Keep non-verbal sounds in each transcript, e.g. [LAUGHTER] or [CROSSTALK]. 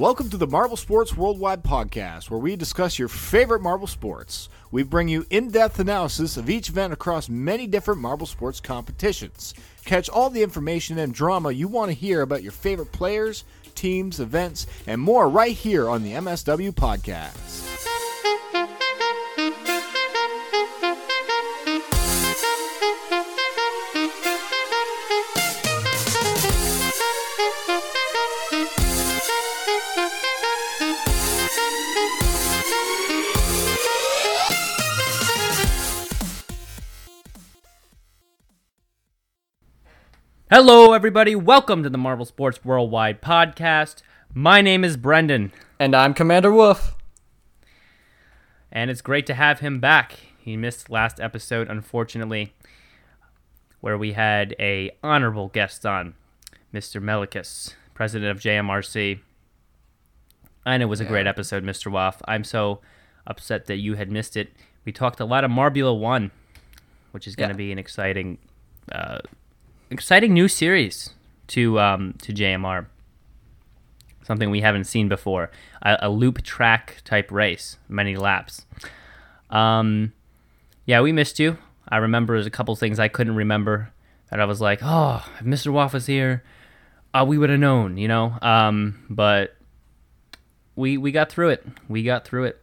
Welcome to the Marble Sports Worldwide podcast, where we discuss your favorite marble sports. We bring you in depth analysis of each event across many different marble sports competitions. Catch all the information and drama you want to hear about your favorite players, teams, events, and more right here on the MSW podcast. Hello, everybody. Welcome to the Marble Sports Worldwide podcast. My name is Brendan, And I'm Commander Wolf. and it's great to have him back. He missed last episode, unfortunately, where we had a honorable guest on, Mr. Melikus, president of JMRC. And it was a great episode, Mr. Waff. I'm so upset that you had missed it. We talked a lot of Marbula One, which is going to Yeah. be an exciting, uh, exciting new series to um, to JMR. Something we haven't seen before, a, a loop track type race, many laps. Um, yeah, we missed you. I remember there's a couple things I couldn't remember that I was like, oh, if Mr. Waff was here, uh, we would have known, you know. Um, but we we got through it. We got through it,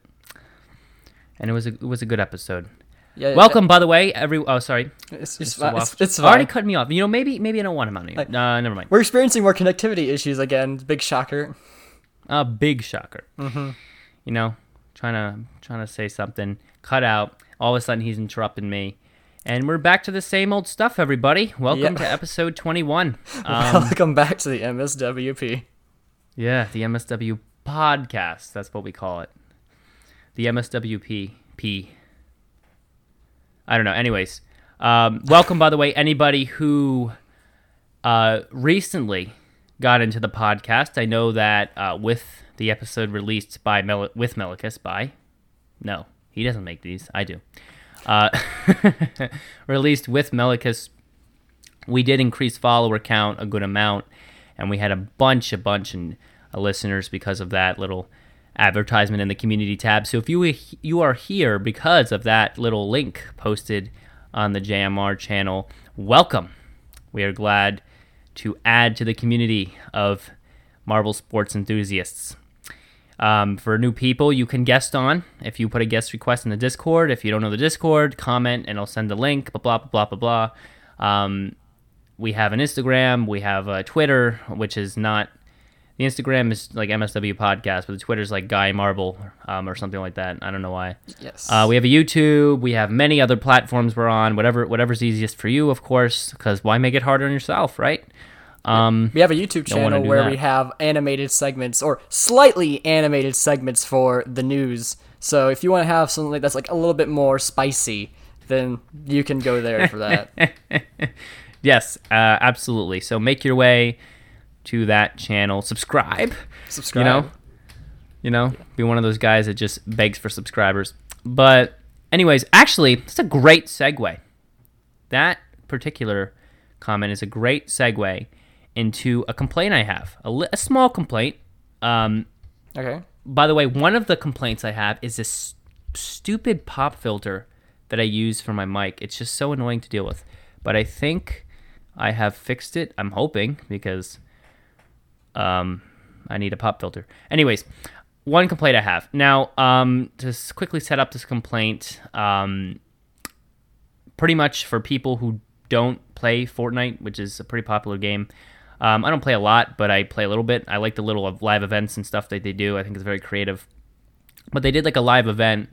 and it was a, it was a good episode. Yeah, Welcome, by the way, every. Oh, sorry, It's, it's, it's, it's already cut me off. You know, maybe maybe I don't want him on. Like- uh, never mind. We're experiencing more connectivity issues again. Big shocker. A big shocker. Mm-hmm. You know, trying to trying to say something, cut out. All of a sudden, he's interrupting me, and we're back to the same old stuff. Everybody, welcome Yeah. to episode twenty-one. Um, [LAUGHS] Welcome back to the MSWP. yeah, the MSW podcast. That's what we call it. The MSWP P. I don't know. Anyways, um, welcome. By the way, anybody who uh, recently got into the podcast, I know that uh, with the episode released by Mel- with Melicus by no, he doesn't make these. I do. Uh, [LAUGHS] released with Melicus, we did increase follower count a good amount, and we had a bunch, a bunch of uh, listeners because of that little advertisement in the community tab. So if you you are here because of that little link posted on the JMR channel, welcome. We are glad to add to the community of marble sports enthusiasts. Um, for new people, you can guest on if you put a guest request in the Discord. If you don't know the Discord, comment and I'll send the link. Blah blah blah blah blah. blah. Um, we have an Instagram. We have a Twitter, which is not the Instagram is like MSW podcast, but the Twitter's like Guy Marble um, or something like that. I don't know why. Yes. Uh, we have a YouTube. We have many other platforms we're on. Whatever whatever's easiest for you, of course, because why make it harder on yourself, right? Um, we have a YouTube channel where that. we have animated segments or slightly animated segments for the news. So if you want to have something that's like a little bit more spicy, then you can go there for that. [LAUGHS] Yes, uh, absolutely. So make your way to that channel. Subscribe. Subscribe. You know, you know, be one of those guys that just begs for subscribers. But, anyways, actually, it's a great segue. That particular comment is a great segue into a complaint I have, a, li- a small complaint. Um, Okay. by the way, one of the complaints I have is this stupid pop filter that I use for my mic. It's just so annoying to deal with. But I think I have fixed it. I'm hoping because um, I need a pop filter. Anyways, one complaint I have now. Um, to quickly set up this complaint, um, pretty much for people who don't play Fortnite, which is a pretty popular game. Um, I don't play a lot, but I play a little bit. I like the little of live events and stuff that they do. I think it's very creative. But they did like a live event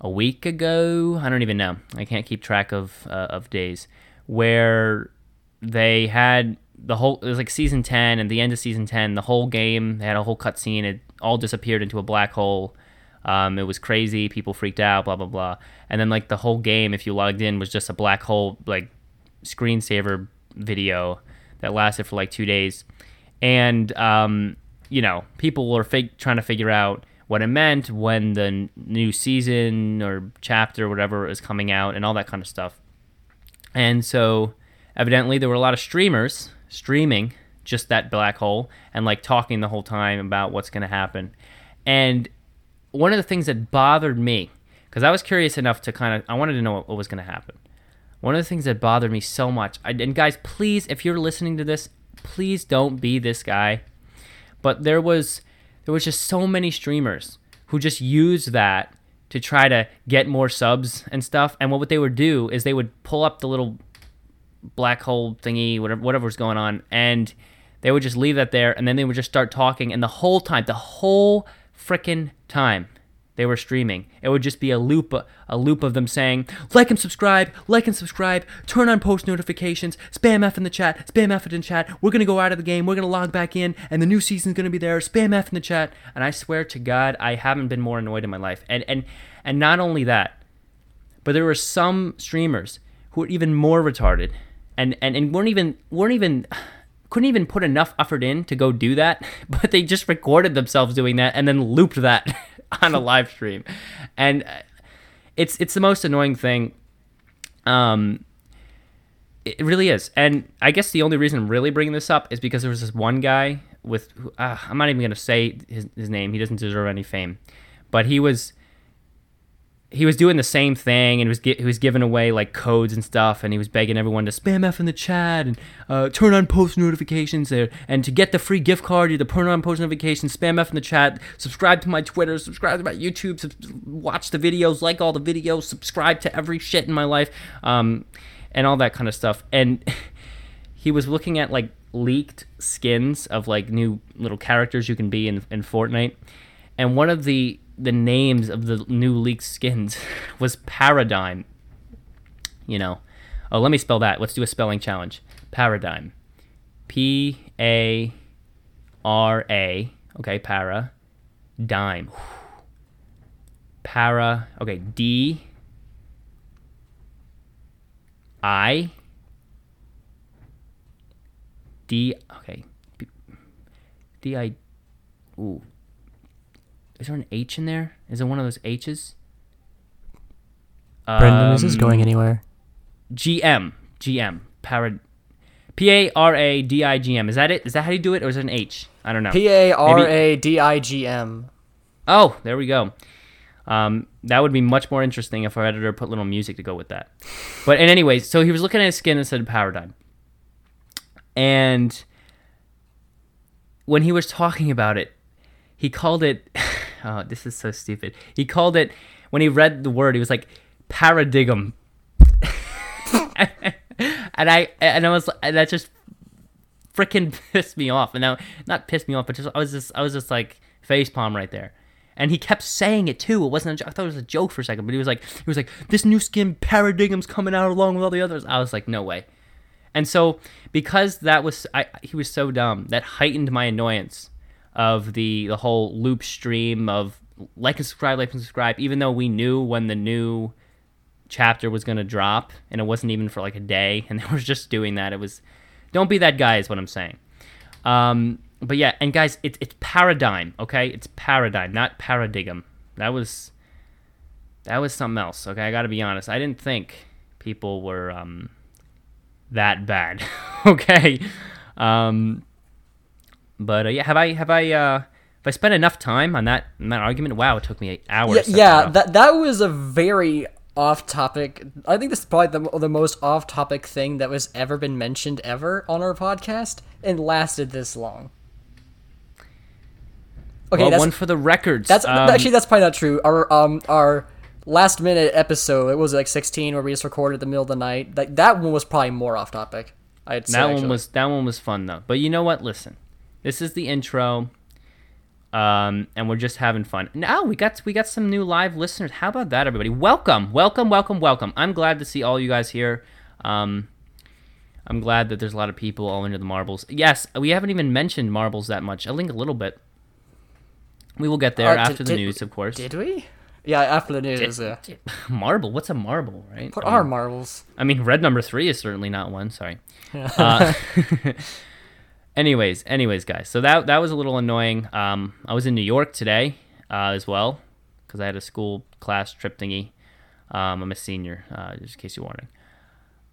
a week ago. I don't even know. I can't keep track of uh, of days where they had the whole. It was like season ten, and the end of season ten, the whole game they had a whole cutscene. It all disappeared into a black hole. Um, it was crazy. People freaked out. Blah blah blah. And then like the whole game, if you logged in, was just a black hole like screensaver video that lasted for like two days, and um, you know people were fig- trying to figure out what it meant when the n- new season or chapter, or whatever, is coming out, and all that kind of stuff. And so, evidently, there were a lot of streamers streaming just that black hole and like talking the whole time about what's going to happen. And one of the things that bothered me because I was curious enough to kind of I wanted to know what, what was going to happen. One of the things that bothered me so much, I, and guys, please, if you're listening to this, please don't be this guy. But there was there was just so many streamers who just used that to try to get more subs and stuff. And what they would do is they would pull up the little black hole thingy, whatever whatever was going on, and they would just leave that there, and then they would just start talking, and the whole time, the whole freaking time, they were streaming. It would just be a loop, a loop of them saying, like and subscribe, like and subscribe, turn on post notifications, spam F in the chat, spam F in the chat. We're gonna go out of the game, we're gonna log back in, and the new season's gonna be there. Spam F in the chat. And I swear to God, I haven't been more annoyed in my life. And and and not only that, but there were some streamers who were even more retarded, and and and weren't even weren't even couldn't even put enough effort in to go do that, [LAUGHS] but they just recorded themselves doing that and then looped that [LAUGHS] on a live stream, and uh, it's it's the most annoying thing. Um, it really is, and I guess the only reason I'm really bringing this up is because there was this one guy with uh, I'm not even gonna say his his name. He doesn't deserve any fame, but he was he was doing the same thing and was he was giving away like codes and stuff and he was begging everyone to spam f in the chat and uh, turn on post notifications there. And to get the free gift card you have to turn on post notifications spam f in the chat subscribe to my twitter subscribe to my youtube sub- watch the videos like all the videos subscribe to every shit in my life um, and all that kind of stuff. And [LAUGHS] he was looking at like leaked skins of like new little characters you can be in, in fortnite. And one of the the names of the new leaked skins [LAUGHS] was Paradigm. You know. Oh, let me spell that. Let's do a spelling challenge. Paradigm. P A R A. Okay, para. Dime. Para. Okay, D I D okay. D I Ooh, is there an H in there? Is it one of those H's? Brendan, is this Um, going anywhere? GM. GM. Para. P A R A D I G M. Is that it? Is that how you do it, or is it an H? I don't know. P A R A D I G M. Oh, there we go. Um, that would be much more interesting if our editor put little music to go with that. But and anyways, so he was looking at his skin and said Paradigm. And when he was talking about it, he called it. [LAUGHS] Oh, this is so stupid. He called it when he read the word. He was like paradigm. [LAUGHS] and I and I was and that just freaking [LAUGHS] pissed me off. And now not pissed me off, but just I was just I was just like face palm right there. And he kept saying it too. It wasn't. A, I thought it was a joke for a second, but he was like, he was like, this new skin paradigm's coming out along with all the others. I was like, no way. And so because that was, I he was so dumb that heightened my annoyance of the the whole loop stream of like and subscribe, like and subscribe. Even though we knew when the new chapter was going to drop and it wasn't even for like a day [LAUGHS] and they were just doing that it was don't be that guy is what i'm saying. Um but yeah and guys it, it's paradigm okay? It's paradigm not paradigm. That was that was something else okay? I gotta be honest i didn't think people were um that bad [LAUGHS] okay? Um but uh, yeah have i have i uh have I spent enough time on that on that argument? Wow, it took me hours. Yeah, yeah that that was a very off topic. I think this is probably the, the most off topic thing that was ever been mentioned ever on our podcast and lasted this long. Okay, well, that's one for the records. that's Um, actually that's probably not true. Our um our last minute episode, it was like 16 where we just recorded the middle of the night. Like that one was probably more off topic. I'd say that actually. one was that one was fun though. But you know what? Listen, this is the intro, um, and we're just having fun. Now we got we got some new live listeners. How about that, everybody? Welcome, welcome, welcome, welcome. I'm glad to see all you guys here. Um, I'm glad that there's a lot of people all into the marbles. Yes, we haven't even mentioned marbles that much. I think a little bit. We will get there Uh, did- after the did- news, of course. Did we? Yeah, after the news. yeah. [LAUGHS] Marble? What's a marble, right? What I are marbles? I mean, red number three is certainly not one. Sorry. Uh, [LAUGHS] [LAUGHS] anyways, anyways, guys. So that that was a little annoying. Um, I was in New York today uh, as well because I had a school class trip thingy. Um, I'm a senior, uh, just in case you're wondering.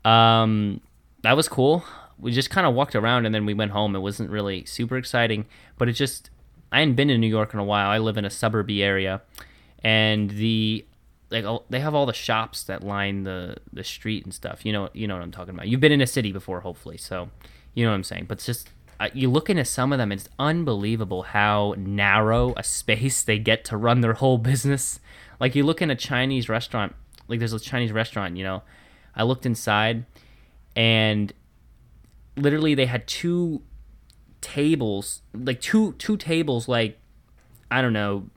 Um, that was cool. we just kind of walked around and then we went home. It wasn't really super exciting, but it just I hadn't been in New York in a while. I live in a suburby area, and the like they have all the shops that line the the street and stuff. You know you know what I'm talking about. You've been in a city before, hopefully, so you know what I'm saying. But it's just uh, you look into some of them, it's unbelievable how narrow a space they get to run their whole business. Like you look in a Chinese restaurant, like there's a Chinese restaurant, you know. I looked inside, and literally they had two tables, like two two tables, like I don't know,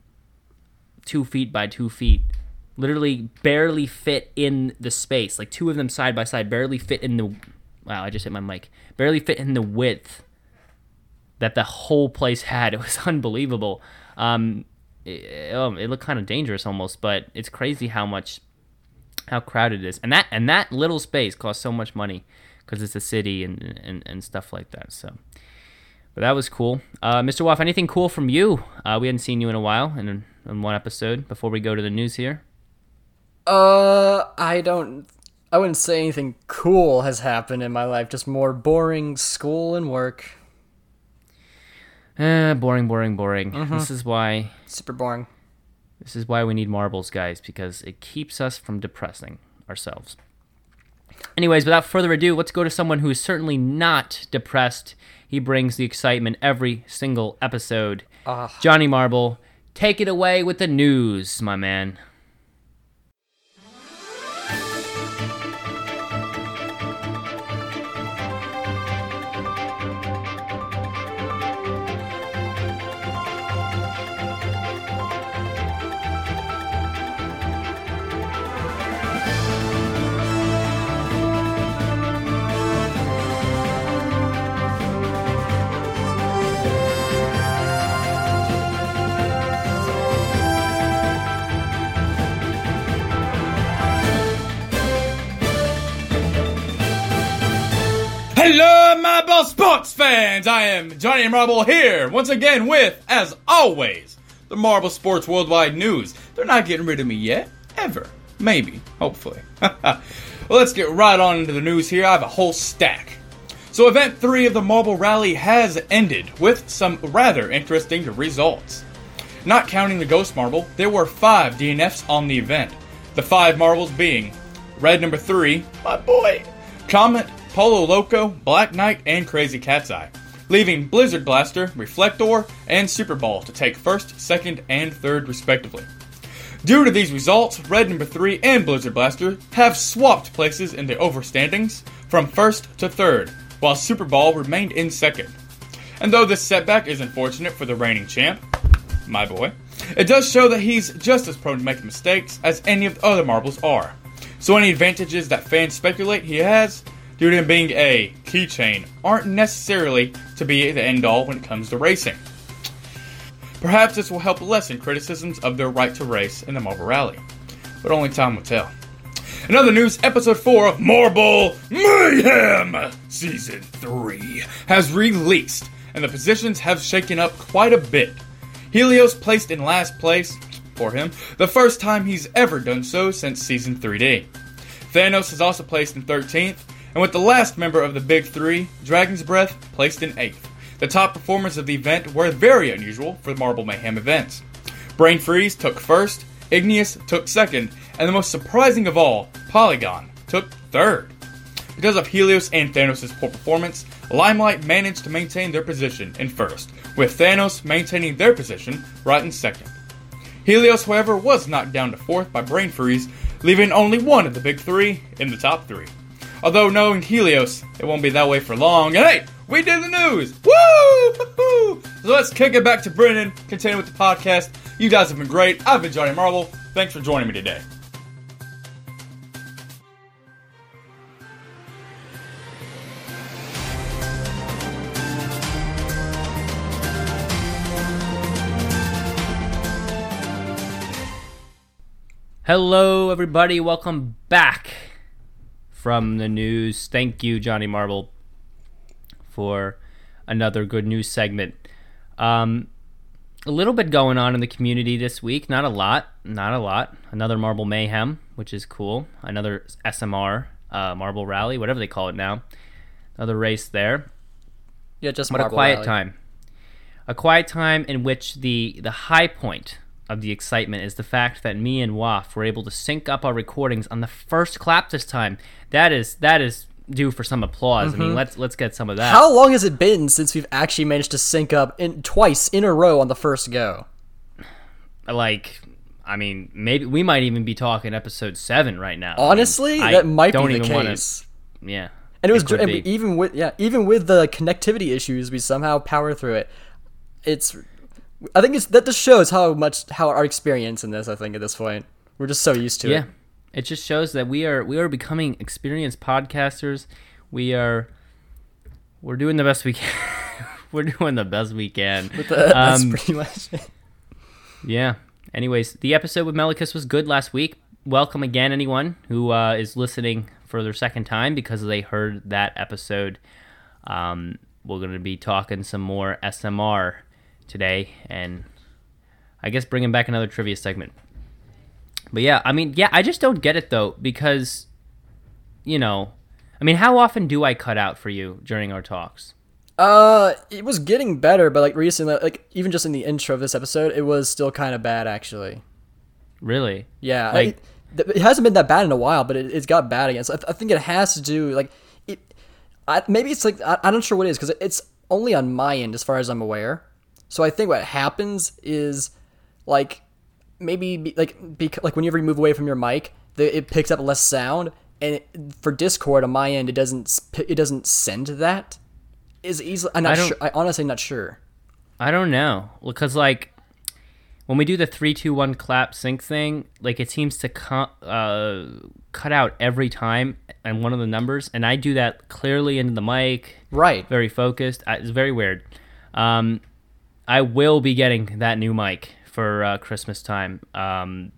two feet by two feet, literally barely fit in the space. Like two of them side by side, barely fit in the. Wow, I just hit my mic. Barely fit in the width that the whole place had. [LAUGHS] It was unbelievable. Um, it, um, it looked kind of dangerous almost, but it's crazy how much how crowded it is, and that and that little space costs so much money because it's a city and, and and stuff like that. So, but that was cool. Uh, Mr. Waff, anything cool from you? Uh, we hadn't seen you in a while, in, in one episode. Before we go to the news here, Uh, I don't. I wouldn't say anything cool has happened in my life. Just more boring school and work. Eh, boring, boring, boring. This is why Super boring. this is why we need marbles, guys, because it keeps us from depressing ourselves. Anyways, without further ado, let's go to someone who is certainly not depressed. He brings the excitement every single episode. Ah. Johnny Marble, take it away with the news, my man. Marble Sports fans! I am Johnny Marble here, once again with, as always, the Marble Sports Worldwide News. They're not getting rid of me yet. Ever. Maybe. Hopefully. [LAUGHS] well, let's get right on into the news here. I have a whole stack. So, Event 3 of the Marble Rally has ended with some rather interesting results. Not counting the Ghost Marble, there were five DNFs on the event. The five marbles being Red number three, my boy, Comet, Polo Loco, Black Knight, and Crazy Cat's Eye, leaving Blizzard Blaster, Reflector, and Super Ball to take first, second, and third respectively. Due to these results, Red number 3 and Blizzard Blaster have swapped places in the overstandings from first to third, while Super Ball remained in second. And though this setback is unfortunate for the reigning champ, my boy, it does show that he's just as prone to make mistakes as any of the other marbles are. So any advantages that fans speculate he has, due to being a keychain, aren't necessarily to be the end all when it comes to racing. Perhaps this will help lessen criticisms of their right to race in the Marble Rally, but only time will tell. In other news, episode 4 of Marble Mayhem Season 3 has released, and the positions have shaken up quite a bit. Helios placed in last place, for him, the first time he's ever done so since Season 3D. Thanos is also placed in 13th, and with the last member of the Big Three, Dragon's Breath, placed in 8th. The top performers of the event were very unusual for the Marble Mayhem events. Brain Freeze took first, Igneous took second, and the most surprising of all, Polygon took third. Because of Helios and Thanos' poor performance, Limelight managed to maintain their position in first, with Thanos maintaining their position right in second. Helios, however, was knocked down to fourth by Brain Freeze, leaving only one of the big three in the top three. Although knowing Helios, it won't be that way for long. And hey, we did the news! Woo! So let's kick it back to Brennan, continue with the podcast. You guys have been great. I've been Johnny Marble. Thanks for joining me today. Hello, everybody. Welcome back from the news. Thank you, Johnny Marble, for another good news segment. Um, a little bit going on in the community this week. Not a lot. Not a lot. Another Marble Mayhem, which is cool. Another SMR, uh, Marble Rally, whatever they call it now. another race there. Yeah, just But a quiet Alley. time. A quiet time in which the the high point of the excitement is the fact that me and Waf were able to sync up our recordings on the first clap this time. That is that is due for some applause. I mean, let's let's get some of that. Mm-hmm. How long has it been since we've actually managed to sync up in twice in a row on the first go? like I mean, maybe we might even be talking episode seven right now. I mean, Honestly, I that might be the even wanna- case. yeah, And it was be. even with yeah, even with the connectivity issues, we somehow power through it. It's, I think it's that just shows how much how our experience in this. I think at this point, we're just so used to yeah. it. Yeah, it just shows that we are we are becoming experienced podcasters. We are we're doing the best we can. [LAUGHS] we're doing the best we can. [LAUGHS] That's Um, pretty much it. Yeah. Anyways, the episode with Melicus was good last week. Welcome again, anyone who uh, is listening for their second time because they heard that episode. Um, we're going to be talking some more SMR today, and I guess bringing back another trivia segment. But yeah, I mean, yeah, I just don't get it though because, you know, I mean, how often do I cut out for you during our talks? Uh, it was getting better, but like recently, like even just in the intro of this episode, it was still kind of bad actually. Really? Yeah, Like- it, it hasn't been that bad in a while, but it, it's got bad again. So I, th- I think it has to do like it. I, maybe it's like I, I'm not sure what it is because it's only on my end as far as I'm aware. So I think what happens is like maybe like bec- like whenever you move away from your mic, the, it picks up less sound, and it, for Discord on my end, it doesn't it doesn't send that. Is easily I'm I not don't- sure. I honestly not sure. I don't know because like when we do the three, two, one clap sync thing, like it seems to cut uh, cut out every time and one of the numbers, and I do that clearly into the mic, Right. very focused. It's very weird. Um, I will be getting that new mic for uh, Christmas time. Um,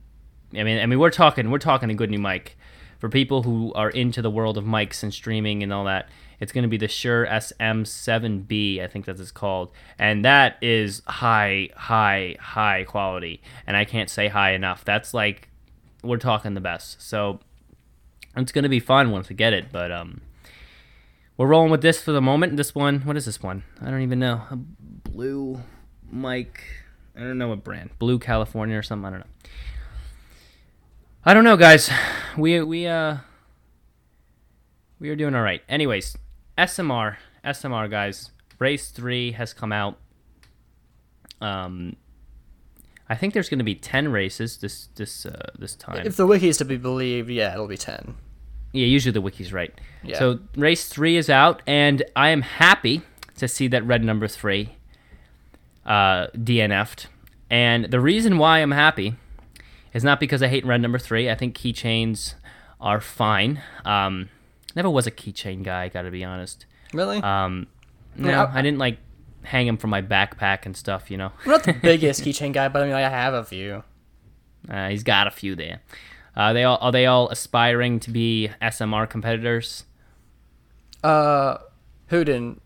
I mean, I mean, we're talking, we're talking a good new mic for people who are into the world of mics and streaming and all that. It's going to be the Shure SM7B, I think that's it's called, and that is high, high, high quality. And I can't say high enough. That's like we're talking the best. So it's going to be fun once we get it, but um. We're rolling with this for the moment. This one, what is this one? I don't even know. Blue mic. I don't know what brand. Blue California or something. I don't know. I don't know, guys. We we uh we are doing all right. Anyways, SMR, SMR guys. Race 3 has come out. Um I think there's going to be 10 races this this uh, this time. If the wiki is to be believed, yeah, it'll be ten. Yeah, usually the wiki's right. Yeah. So race three is out, and I am happy to see that red number three uh, DNF'd. And the reason why I'm happy is not because I hate red number three. I think keychains are fine. Um, never was a keychain guy, got to be honest. Really? Um, no, mean, I- I didn't like hang them from my backpack and stuff. You know, I'm not the [LAUGHS] biggest keychain guy, but I mean, I have a few. uh, he's got a few there. Uh, they all are they all aspiring to be SMR competitors? Uh, who didn't?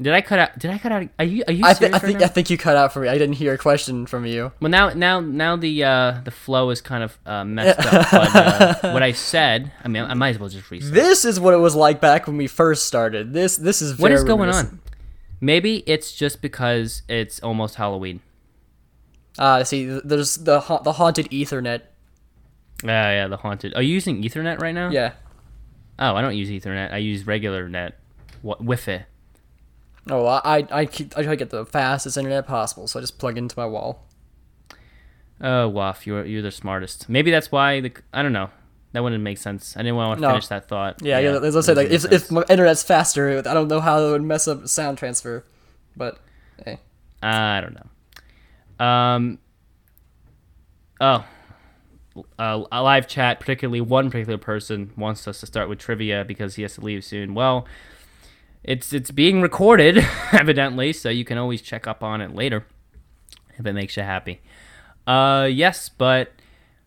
Did I cut out? Did I cut out? Are you? Are you I, th- I think? I think you cut out for me. I didn't hear a question from you. Well, now, now, now the uh, the flow is kind of uh, messed up. [LAUGHS] But uh, what I said, I mean, I might as well just restart. This is what it was like back when we first started. This this is what is going on? Maybe it's just because it's almost Halloween. Uh, see, there's the ha- the haunted Ethernet. Yeah, yeah, the haunted. Are you using Ethernet right now? Yeah. Oh, I don't use Ethernet. I use regular net, what Wi-Fi. Oh, I I I, keep, I try to get the fastest internet possible, so I just plug into my wall. Oh, Waff, you're you're the smartest. Maybe that's why the I don't know. That wouldn't make sense. I didn't want to No. finish that thought. Yeah, yeah. As I said, like if if my internet's faster, I don't know how it would mess up sound transfer, but hey. I don't know. Um. Oh. Uh, a live chat, particularly one particular person wants us to start with trivia because he has to leave soon. Well, it's it's being recorded, [LAUGHS] evidently, so you can always check up on it later if it makes you happy. Uh, yes, but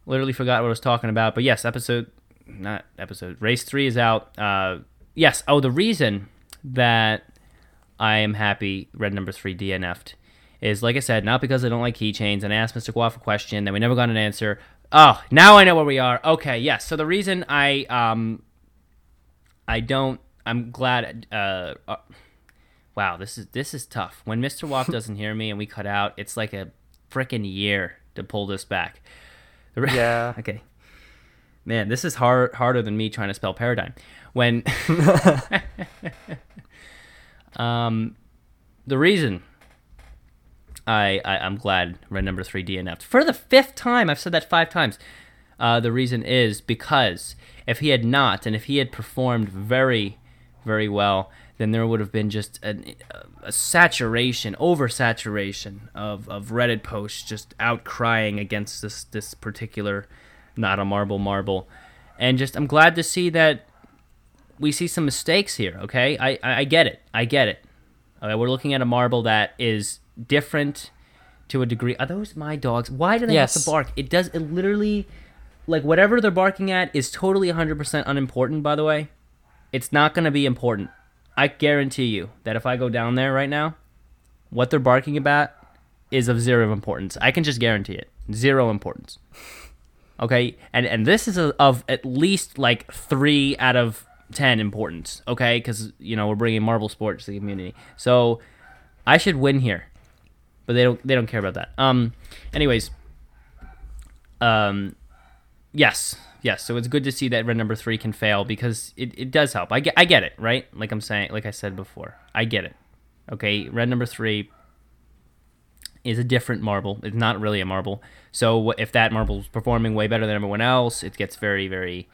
literally forgot what I was talking about. But yes, episode, not episode, race three is out. Uh, yes. Oh, the reason that I am happy red number three DNF'd is like I said, not because I don't like keychains. And I asked Mr. Waff a question, then we never got an answer. Oh, now I know where we are. Okay, yes. So the reason I um I don't I'm glad. Uh, uh, wow, this is this is tough. When Mr. [LAUGHS] Waff doesn't hear me and we cut out, it's like a freaking year to pull this back. [LAUGHS] Yeah. okay. Man, this is hard harder than me trying to spell paradigm. When [LAUGHS] um the reason I, I I'm glad red number three DNF'd for the fifth time. I've said that five times. Uh, the reason is because if he had not, and if he had performed very, very well, then there would have been just an, a saturation, oversaturation of, of Reddit posts just outcrying against this this particular not a marble marble, and just I'm glad to see that we see some mistakes here. Okay, I I, I get it, I get it. Okay, we're looking at a marble that is different to a degree. Are those my dogs? Why do they have to bark? It does. It literally, like whatever they're barking at is totally 100% unimportant. By the way, it's not going to be important. I guarantee you that if I go down there right now, what they're barking about is of zero importance. I can just guarantee it. Zero importance. Okay, and and this is a, of at least like three out of ten importance. Okay, because you know we're bringing marble sports to the community, so I should win here, but they don't they don't care about that. Um, anyways, um, yes, yes. So it's good to see that red number three can fail because it, it does help. I get I get it right. Like I'm saying, like I said before, I get it. Okay, red number three is a different marble. It's not really a marble. So if that marble's performing way better than everyone else, it gets very, very,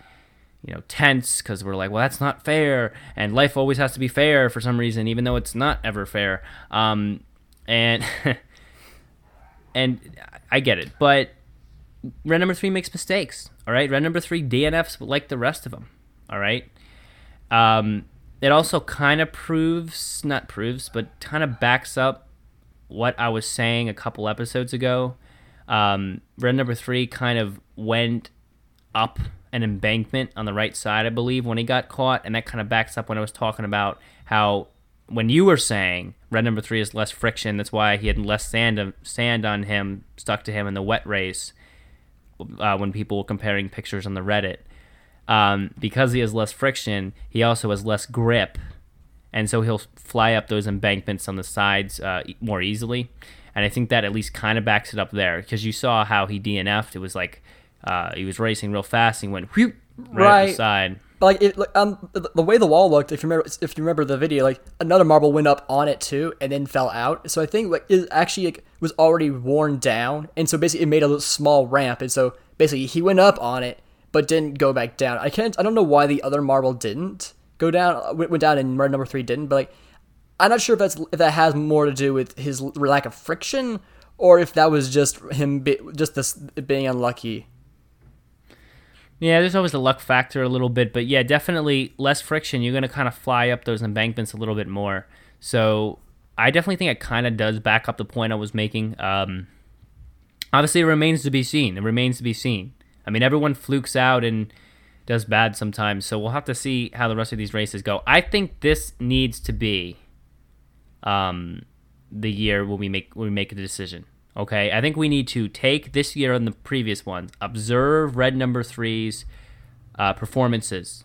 you know, tense because we're like, well, that's not fair, and life always has to be fair for some reason, even though it's not ever fair. Um, and [LAUGHS] and I get it, but red number three makes mistakes. All right, red number three DNFs like the rest of them. All right. Um, it also kind of proves, not proves, but kind of backs up what I was saying a couple episodes ago. Um, red number three kind of went up an embankment on the right side, I believe, when he got caught, and that kind of backs up when I was talking about how when you were saying red number three is less friction, that's why he had less sand sand on him stuck to him in the wet race. Uh, when people were comparing pictures on the Reddit, um, because he has less friction, he also has less grip and so he'll fly up those embankments on the sides uh, more easily. And I think that at least kind of backs it up there because you saw how he DNF'd. It was like uh, he was racing real fast and he went whew, right, Right. side. But like it, like, um, the, the way the wall looked, if you remember, if you remember the video, like another marble went up on it too, and then fell out. So I think like it actually like, was already worn down, and so basically it made a little small ramp, and so basically he went up on it, but didn't go back down. I can't, I don't know why the other marble didn't go down, went went down, and number three didn't. But like, I'm not sure if that's if that has more to do with his lack of friction, or if that was just him, be, just this being unlucky. Yeah, there's always a luck factor a little bit, but yeah, definitely less friction. You're going to kind of fly up those embankments a little bit more. So I definitely think it kind of does back up the point I was making. Um, obviously, it remains to be seen. It remains to be seen. I mean, everyone flukes out and does bad sometimes, so we'll have to see how the rest of these races go. I think this needs to be um, the year when we make when we make a decision. Okay, I think we need to take this year and the previous ones, observe red number three's uh, performances.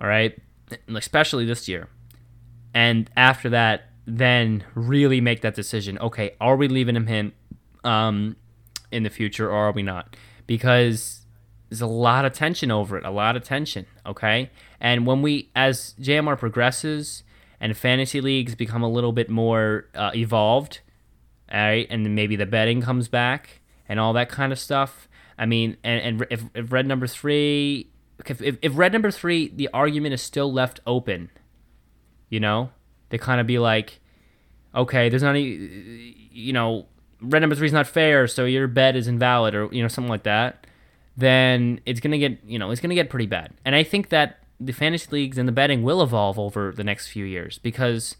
All right, especially this year, and after that, then really make that decision. Okay, are we leaving him in um, in the future or are we not? Because there's a lot of tension over it, a lot of tension. Okay, and when we as JMR progresses and fantasy leagues become a little bit more uh, evolved, all right, and then maybe the betting comes back and all that kind of stuff. I mean, and, and if, if red number three, if, if, red number three, the argument is still left open, you know, they kind of be like, okay, there's not any, you know, red number three is not fair, so your bet is invalid, or you know, something like that. Then it's gonna get, you know, it's gonna get pretty bad. And I think that the fantasy leagues and the betting will evolve over the next few years because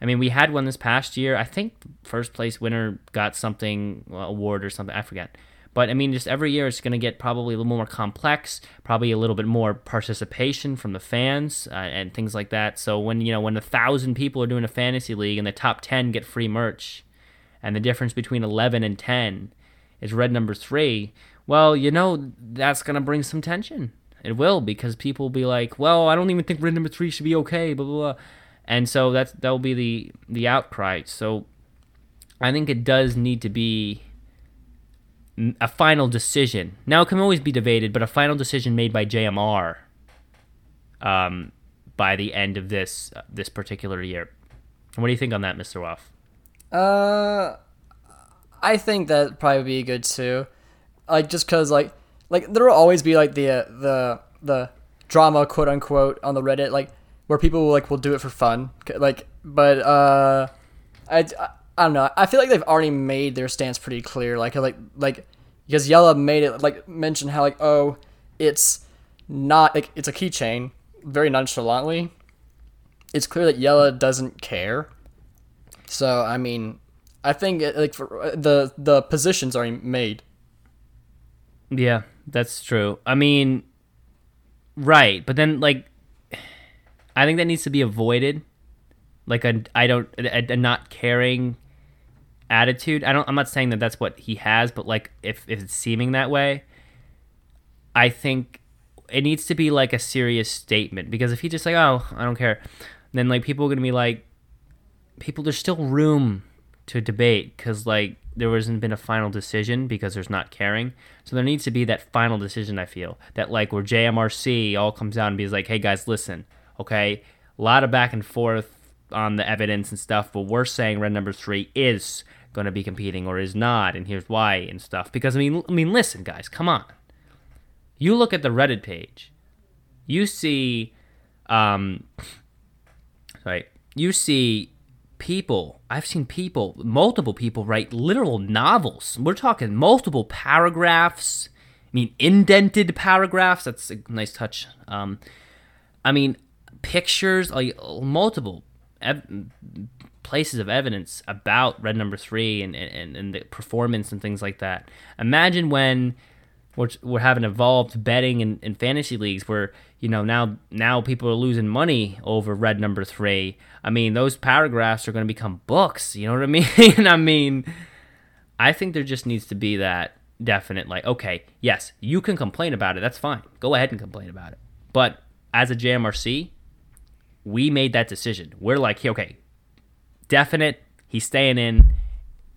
I mean, we had one this past year. I think first place winner got something well, award or something. I forget. But I mean, just every year it's going to get probably a little more complex, probably a little bit more participation from the fans uh, and things like that. So when you know when a thousand people are doing a fantasy league and the top ten get free merch, and the difference between eleven and ten is red number three, well, you know that's going to bring some tension. It will because people will be like, "Well, I don't even think red number three should be okay." Blah blah blah, and so that's that will be the the outcry. So I think it does need to be a final decision. Now it can always be debated, but a final decision made by JMR um, by the end of this uh, this particular year. What do you think on that, Mr. Waff? Uh, I think that probably be good too. Like just cause like like there will always be like the uh, the the drama quote unquote on the Reddit like where people like will do it for fun. Like but uh I, I, don't know. I feel like they've already made their stance pretty clear. Like like like because Jelle made it like mention how like oh it's not like it's a keychain very nonchalantly. It's clear that Jelle doesn't care. So I mean I think like for, the the positions are made. Yeah, that's true. I mean, right, but then like, I think that needs to be avoided. Like a I don't a, a not caring attitude. I don't. I'm not saying that that's what he has, but like if if it's seeming that way, I think it needs to be like a serious statement because if he just like oh I don't care, then like people are gonna be like, people there's still room to debate because like there hasn't been a final decision because there's not caring. So there needs to be that final decision. I feel that like where JMRC all comes out and be like, hey guys, listen, okay, a lot of back and forth on the evidence and stuff, but we're saying red number three is going to be competing or is not, and here's why and stuff. Because I mean, I mean, listen, guys, come on. You look at the Reddit page, you see, um, [COUGHS] sorry, you see people i've seen people multiple people write literal novels we're talking multiple paragraphs i mean indented paragraphs that's a nice touch um, i mean pictures like multiple ev- places of evidence about red number three and, and, and the performance and things like that. Imagine when we're, we're having evolved betting in, in fantasy leagues where you know now now people are losing money over red number three. I mean those paragraphs are going to become books you know what i [LAUGHS] mean? I mean i think there just needs to be that definite like okay yes you can complain about it that's fine go ahead and complain about it. But as a jmrc we made that decision we're like okay definite he's staying in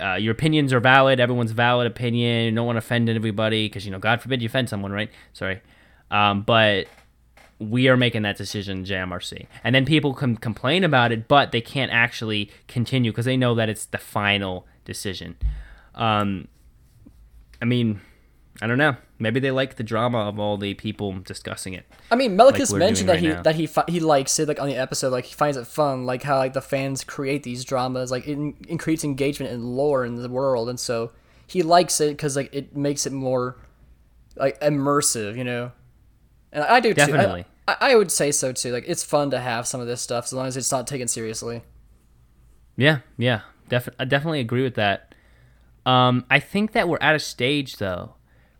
uh, your opinions are valid. Everyone's valid opinion. You don't want to offend everybody because you know, God forbid you offend someone, right? Sorry, um, but we are making that decision, JMRC, and then people can complain about it, but they can't actually continue because they know that it's the final decision. Um, I mean, I don't know. Maybe they like the drama of all the people discussing it. I mean, Melikus we're mentioned that right he now. that he fi- he likes it like on the episode, like he finds it fun, like how like the fans create these dramas, like it in- increases engagement and lore in the world, and so he likes it because like it makes it more like immersive, you know. And I do too. I- Definitely. I, I would say so too. Like it's fun to have some of this stuff as long as it's not taken seriously. Yeah, yeah, def- I definitely agree with that. Um, I think that we're at a stage though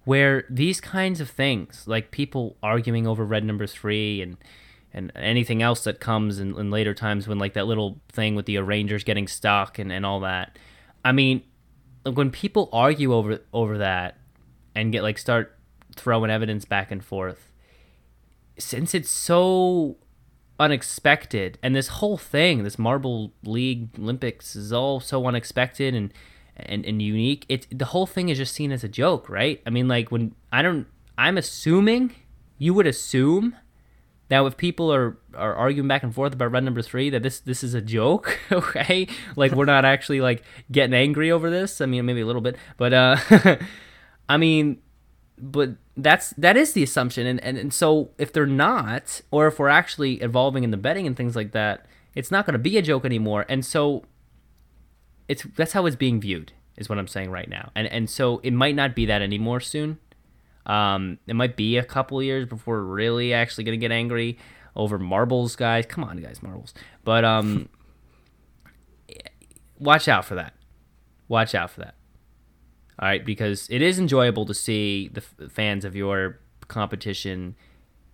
where these kinds of things, like people arguing over red number three and and anything else that comes in, in later times when like that little thing with the arrangers getting stuck and, and all that. I mean, when people argue over over that and get like start throwing evidence back and forth, since it's so unexpected and this whole thing this marble league olympics is all so unexpected and and, and unique it the whole thing is just seen as a joke right? I mean like when i don't i'm assuming you would assume that if people are are arguing back and forth about red number three that this this is a joke [LAUGHS] okay? Like we're not actually like getting angry over this. I mean maybe a little bit but uh [LAUGHS] i mean but that's that is the assumption. And, and and so if they're not or if we're actually evolving in the betting and things like that it's not going to be a joke anymore. And so it's that's how it's being viewed is what i'm saying right now. And and so it might not be that anymore soon. Um it might be a couple years before we're really actually going to get angry over marbles guys. Come on guys marbles. But um [LAUGHS] watch out for that. Watch out for that. All right? Because it is enjoyable to see the f- fans of your competition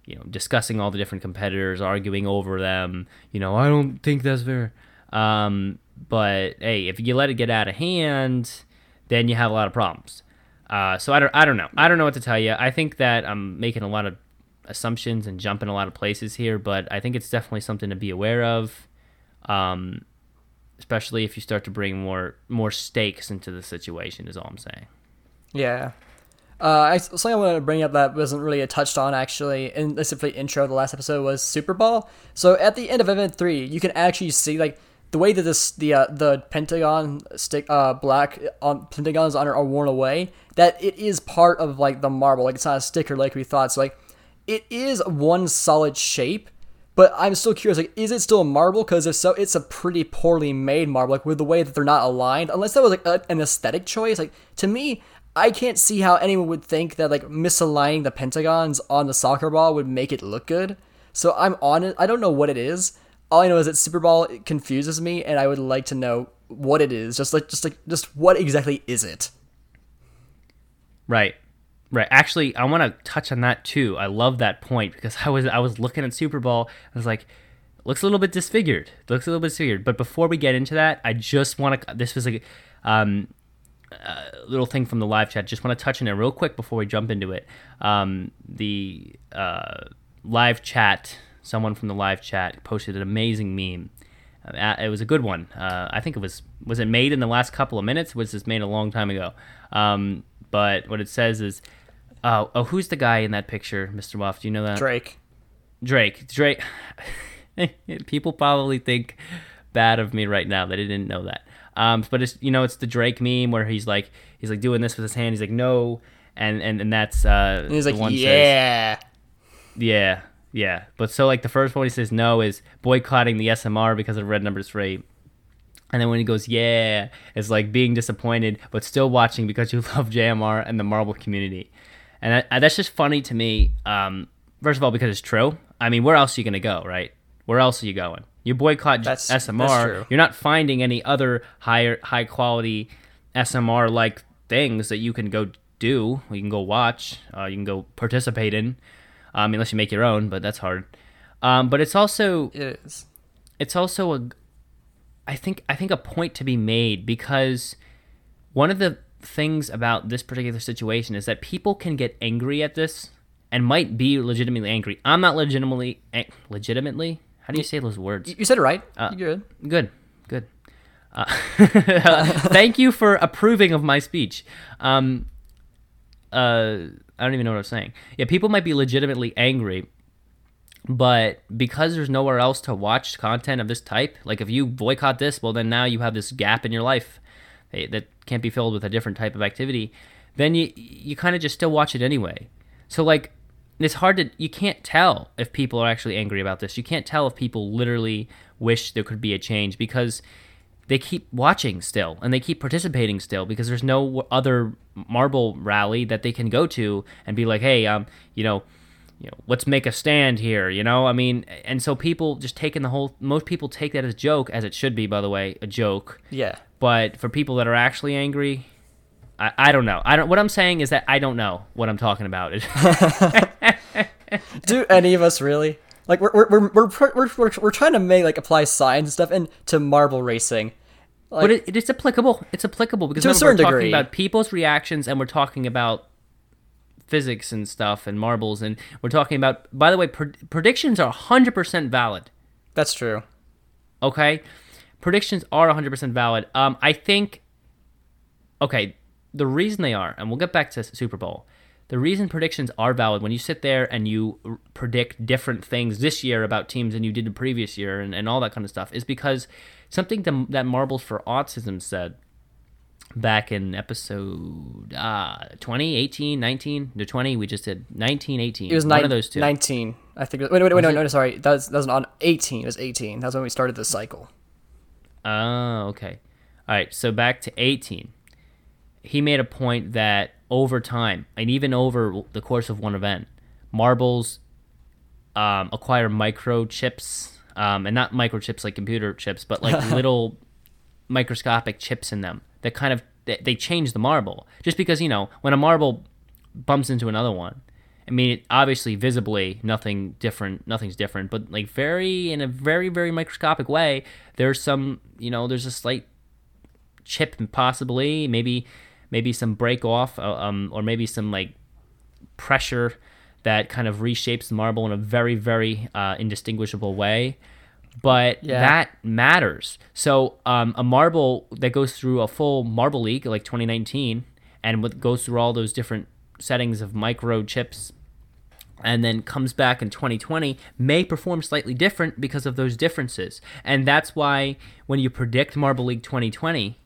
you know discussing all the different competitors arguing over them. You know i don't think that's fair. Um, but hey if you let it get out of hand then you have a lot of problems uh, so I don't, I don't know i don't know what to tell you i think that i'm making a lot of assumptions and jumping a lot of places here, but I think it's definitely something to be aware of. Um, especially if you start to bring more more stakes into the situation is all I'm saying. Yeah. Uh, I, something I wanted to bring up that wasn't really touched on actually in the simply intro of the last episode was Super Ball. So at the end of event three, you can actually see like the way that this the uh, the pentagon stick uh black on pentagons on are worn away. That it is part of like the marble, like it's not a sticker like we thought. So like it is one solid shape, but I'm still curious, like, is it still a marble? Because if so, it's a pretty poorly made marble, like with the way that they're not aligned. Unless that was like a, an aesthetic choice, like to me, I can't see how anyone would think that like misaligning the pentagons on the soccer ball would make it look good. So I'm on it. I don't know what it is. All I know is that Super Ball confuses me, and I would like to know what it is. Just like, just like, just what exactly is it? Right. Right. Actually, I want to touch on that too. I love that point because I was I was looking at Super Ball. I was like, looks a little bit disfigured. Looks a little bit disfigured. But before we get into that, I just want to. This was a um, little thing from the live chat. Just want to touch on it real quick before we jump into it. Um, the uh, live chat. Someone from the live chat posted an amazing meme. Uh, it was a good one. Uh, I think it was was it made in the last couple of minutes? Was this made a long time ago? Um, but what it says is, uh, oh, who's the guy in that picture, Mr. Waff? Do you know that? Drake. Drake. Drake. [LAUGHS] People probably think bad of me right now that I didn't know that. Um, but it's you know it's the Drake meme where he's like he's like doing this with his hand. He's like no, and and and that's uh. And he's the like, one says- yeah. Yeah. But so like the first one he says no is boycotting the SMR because of red number three. And then when he goes, yeah, it's like being disappointed, but still watching because you [LAUGHS] love JMR and the Marvel community. And that, that's just funny to me. Um, first of all, because it's true. I mean, where else are you going to go, right? Where else are you going? You boycott That's- SMR. that's. You're not finding any other higher, high quality SMR like things that you can go do. You can go watch. Uh, you can go participate in, um, unless you make your own, but that's hard. Um, but it's also It is. it's also a I think I think a point to be made because one of the things about this particular situation is that people can get angry at this and might be legitimately angry. I'm not legitimately eh, legitimately. How do you say those words? You said it right. Uh, You're good. Good, good. Uh, [LAUGHS] thank you for approving of my speech. Um, uh, I don't even know what I'm saying. Yeah, people might be legitimately angry, but because there's nowhere else to watch content of this type, like if you boycott this, well, then now you have this gap in your life eh, that can't be filled with a different type of activity. Then you you kind of just still watch it anyway. So like it's hard to you can't tell if people are actually angry about this. You can't tell if people literally wish there could be a change because they keep watching still and they keep participating still because there's no other marble rally that they can go to and be like, hey, um, you know, you know, let's make a stand here. You know, I mean, and so people just taking the whole. Most people take that as a joke, as it should be, by the way, a joke. Yeah. But for people that are actually angry, I, I don't know. I don't. What I'm saying is that I don't know what I'm talking about. [LAUGHS] [LAUGHS] Do any of us really? Like we're we're we're we're, we're, we're, trying to make like apply science and stuff into marble racing. Like, but it, it is applicable. It's applicable because To a remember, certain we're talking degree. about people's reactions, and we're talking about physics and stuff and marbles, and we're talking about. By the way, pred- predictions are 100% valid. that's true. Okay, predictions are 100% valid. Um, I think. Okay, the reason they are, and we'll get back to Super Bowl. The reason predictions are valid when you sit there and you r- predict different things this year about teams than you did the previous year and, and all that kind of stuff is because something that, that Marbles for Autism said back in episode uh, 20, 18, 19, to 20, we just did 19, 18. It was one of those two. 19. I think. Wait, wait, wait, no, it? no, no, sorry. That was, that was on 18. It was 18. That's when we started the cycle. Oh, okay. All right. So back to 18. He made a point that over time, and even over the course of one event, marbles um, acquire microchips, um, and not microchips like computer chips, but like [LAUGHS] little microscopic chips in them that kind of they, they change the marble. Just because you know when a marble bumps into another one, I mean, it, obviously, visibly, nothing different. Nothing's different, but like very in a very very microscopic way, there's some you know there's a slight chip possibly maybe maybe some break off uh, um or maybe some like pressure that kind of reshapes the marble in a very, very uh, indistinguishable way. But Yeah. that matters. So um, a marble that goes through a full marble league like 2019 and goes through all those different settings of micro chips and then comes back in 2020 may perform slightly different because of those differences. And that's why when you predict Marble League 2020,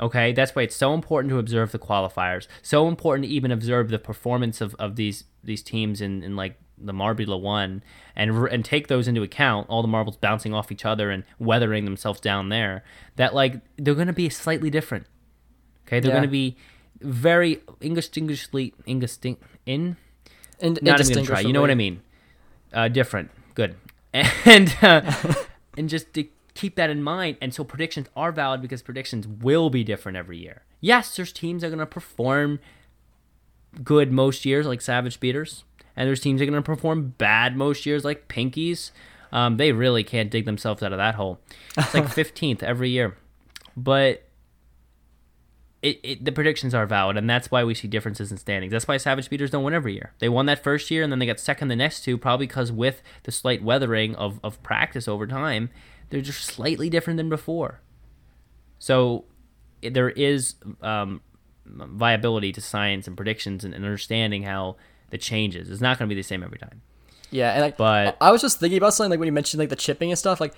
okay, that's why it's so important to observe the qualifiers. So important to even observe the performance of, of these these teams in, in like the Marbula 1 and and take those into account, all the marbles bouncing off each other and weathering themselves down there, that like they're going to be slightly different. Okay, they're Yeah. going to be very indistinguishably indistinct in And not even gonna try. You know what I mean? Uh, different. Good. [LAUGHS] And uh, [LAUGHS] and just keep that in mind. And so predictions are valid because predictions will be different every year. Yes, there's teams that are going to perform good most years, like Savage Speeders, and there's teams that are going to perform bad most years, like Pinkies. Um, they really can't dig themselves out of that hole. It's like [LAUGHS] 15th every year, but it, it, the predictions are valid, and that's why we see differences in standings. That's why Savage Speeders don't win every year. They won that first year, and then they got second the next two, probably because with the slight weathering of, of practice over time, they're just slightly different than before. So there is um, viability to science and predictions and, and understanding how the changes. It's not going to be the same every time. Yeah, and like, But- I was just thinking about something like when you mentioned like the chipping and stuff. Like,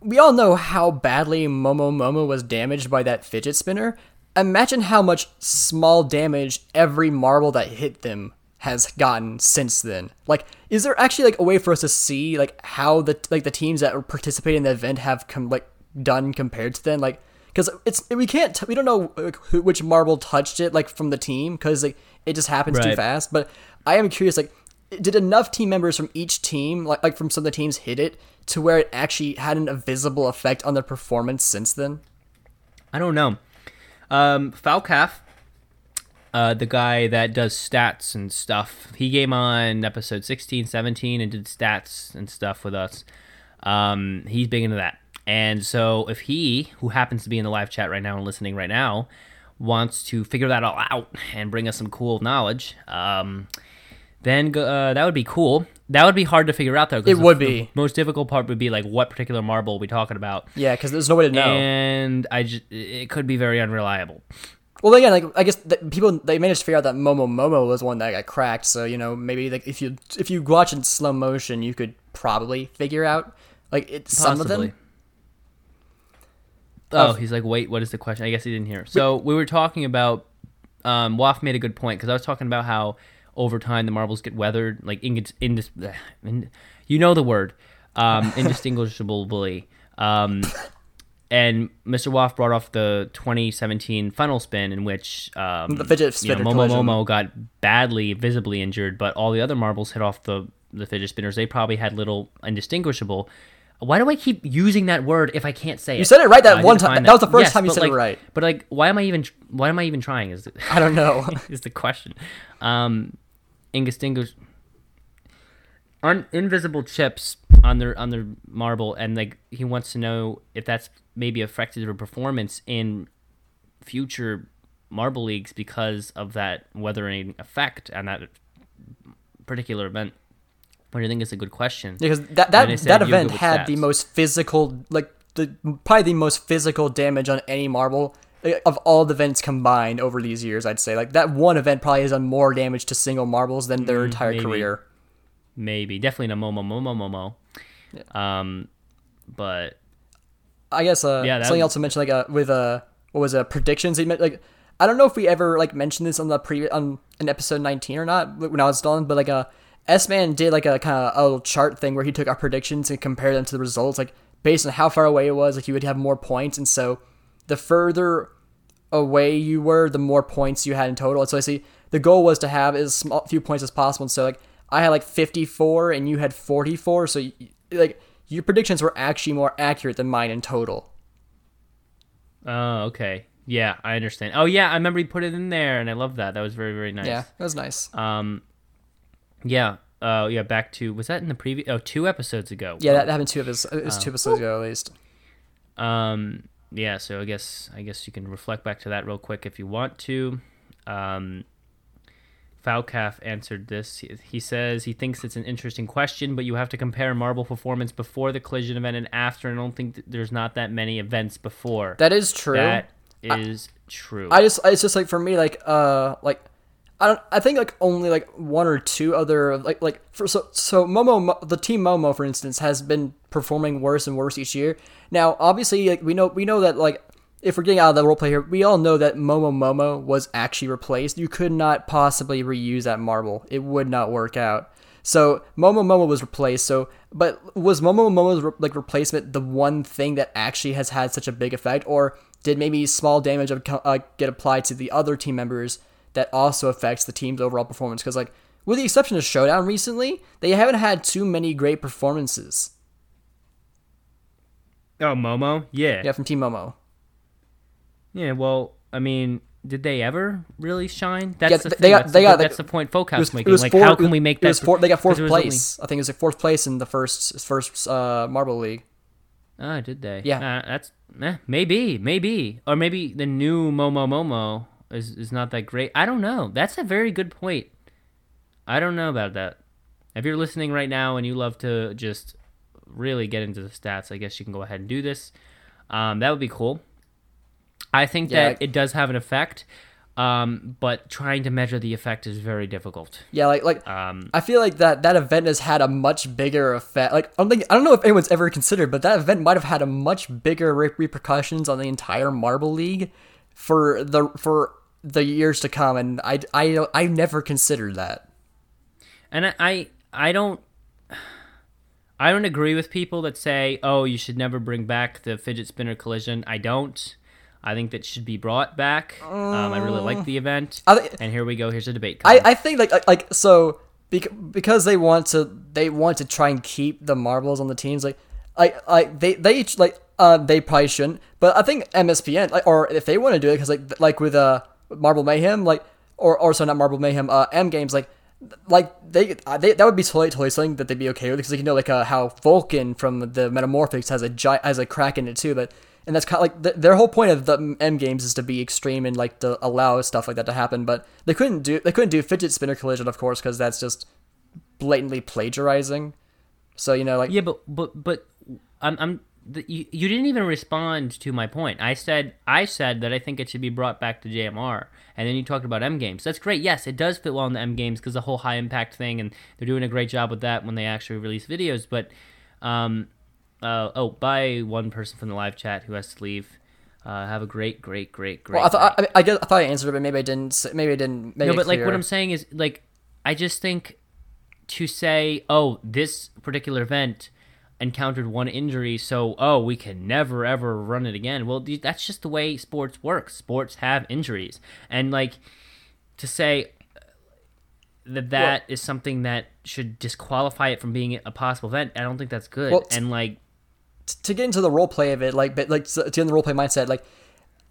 we all know how badly Momo Momo was damaged by that fidget spinner. Imagine how much small damage every marble that hit them has gotten since then. Like, is there actually like a way for us to see like how the like the teams that participate in the event have com- like done compared to then? Like, because it's we can't t- we don't know like, who, which marble touched it like from the team because like it just happens too fast. But I am curious like did enough team members from each team like like from some of the teams hit it to where it actually had an, a visible effect on their performance since then? I don't know. Um, Falcaf, uh, the guy that does stats and stuff, he came on episode 16, 17 and did stats and stuff with us. Um, he's big into that. And so if he, who happens to be in the live chat right now and listening right now, wants to figure that all out and bring us some cool knowledge, um, then uh, that would be cool. That would be hard to figure out though. It the- would the be. most difficult part would be like what particular marble are we talking about, Yeah, because there's no way to know. and I it could be very unreliable. Well, again, like I guess people they managed to figure out that Momo Momo was one that got cracked. So you know maybe like if you if you watch in slow motion, you could probably figure out like it, some of them. Oh, Of- he's like, wait, what is the question? I guess he didn't hear. So we were talking about. Um, Waff made a good point because I was talking about how over time the marbles get weathered, like indis, indis, [SIGHS] in, you know the word, um, [LAUGHS] indistinguishably. Um, and Mr. Waff brought off the 2017 funnel spin in which um, The fidget you know, spinner Momo collision. Momo got badly, visibly injured, but all the other marbles hit off the the fidget spinners. They probably had little indistinguishable. Why do I keep using that word if I can't say it? You said it right that Uh, one time. find That was the first time you said it right. But like, why am I even? Why am I even trying? Is the, I don't know. [LAUGHS] is the question? Um, indistinguish, un, invisible chips on their on their marble, and like he wants to know if that's maybe affected their performance in future marble leagues because of that weathering effect and that particular event. What do you think is a good question? because that that, said that event had the most physical like the probably the most physical damage on any marble of all the events combined over these years i'd say like that one event probably has done more damage to single marbles than their entire Mm, maybe. career Maybe, definitely a Momo Momo Momo. Um, but i guess uh Yeah, something was- else to mention like uh with uh what was it predictions he meant like i don't know if we ever like mentioned this on the previous on an episode 19 or not when i was done but like uh s-man did like a kind of a little chart thing where he took our predictions and compared them to the results like based on how far away it was like you would have more points and so the further away you were, the more points you had in total. And so I see the goal was to have as small few points as possible. And so like I had like 54 and you had 44. So you, like your predictions were actually more accurate than mine in total. Oh, okay. Yeah, I understand. Oh, yeah, I remember you put it in there, and I love that. That was very, very nice. Yeah, that was nice. Um, yeah. Uh, yeah. Back to was that in the previous? Oh, two episodes ago. yeah, that happened two of his. It was Oh. two episodes ago at least. Um. Yeah. So I guess I guess you can reflect back to that real quick if you want to. Um. Falcaf answered this. He- says he thinks it's an interesting question, but you have to compare marble performance before the collision event and after. And I don't think th- there's not that many events before. That is true. That is true. I just it's just like for me like uh like I don't I think like only like one or two other like like for so so Momo the team Momo for instance has been performing worse and worse each year. Now obviously like we know we know that like if we're getting out of the role play here, we all know that Momo Momo was actually replaced. You could not possibly reuse that marble. It would not work out. So Momo Momo was replaced. So, but was Momo Momo's re- like replacement the one thing that actually has had such a big effect, or did maybe small damage of, uh, get applied to the other team members that also affects the team's overall performance? Because like with the exception of Showdown recently, they haven't had too many great performances. oh, Momo? Yeah. Yeah, from Team Momo. Yeah, well, I mean, did they ever really shine? That's Yeah, the they thing. got- that's they the, got, that's like- the point Falcaf was, making. was like, four, how can we make it that? was four, they got fourth was only- place. I think it was like fourth place in the first first uh, Marble League. Ah, did they? Yeah. Uh, that's eh, maybe, maybe, or maybe the new Momo Momo is is not that great. I don't know. That's a very good point. I don't know about that. If you're listening right now and you love to just really get into the stats, I guess you can go ahead and do this. Um, that would be cool. I think Yeah, that I- it does have an effect, um, but trying to measure the effect is very difficult. Yeah, like like Um, I feel like that that event has had a much bigger effect. Like I don't think I don't know if anyone's ever considered, but that event might have had a much bigger re- repercussions on the entire Marble League for the for the years to come. And I I I never considered that. And I, I, I don't, I don't agree with people that say, "Oh, you should never bring back the fidget spinner collision." I don't. I think that should be brought back. Um, I really like the event. I and here we go. Here's a debate. I, I think like like, so bec- because they want to they want to try and keep the marbles on the teams like like like they they like uh they probably shouldn't but I think MSPN like or if they want to do it because like like with uh Marble Mayhem like or or so not Marble Mayhem uh M games like like they, uh, they that would be totally totally something that they'd be okay with because like, you know like uh, how Vulcan from the Metamorphics has a giant has a crack in it too but and that's kind of like th- their whole point of the M games is to be extreme and like to allow stuff like that to happen. But they couldn't do they couldn't do fidget spinner collision, of course, because that's just blatantly plagiarizing. So you know, like yeah, but but but I'm I'm. The, you, you didn't even respond to my point. I said I said that I think it should be brought back to JMR, and then you talked about M games. That's great. Yes, it does fit well in the M games because the whole high impact thing, and they're doing a great job with that when they actually release videos. But um, uh, oh, by one person from the live chat who has to leave. Uh, have a great, great, great, great. well, I thought. I, I, guess, I thought I answered it, but maybe I didn't. Maybe I didn't. Make no, but like what. I'm saying is like I just think to say, oh, this particular event encountered one injury, so oh, we can never ever run it again. Well, that's just the way sports work. Sports have injuries, and like to say that that is something that should disqualify it from being a possible event. I don't think that's good. Well, and like to get into the role play of it, like, but like to get in the role play mindset, like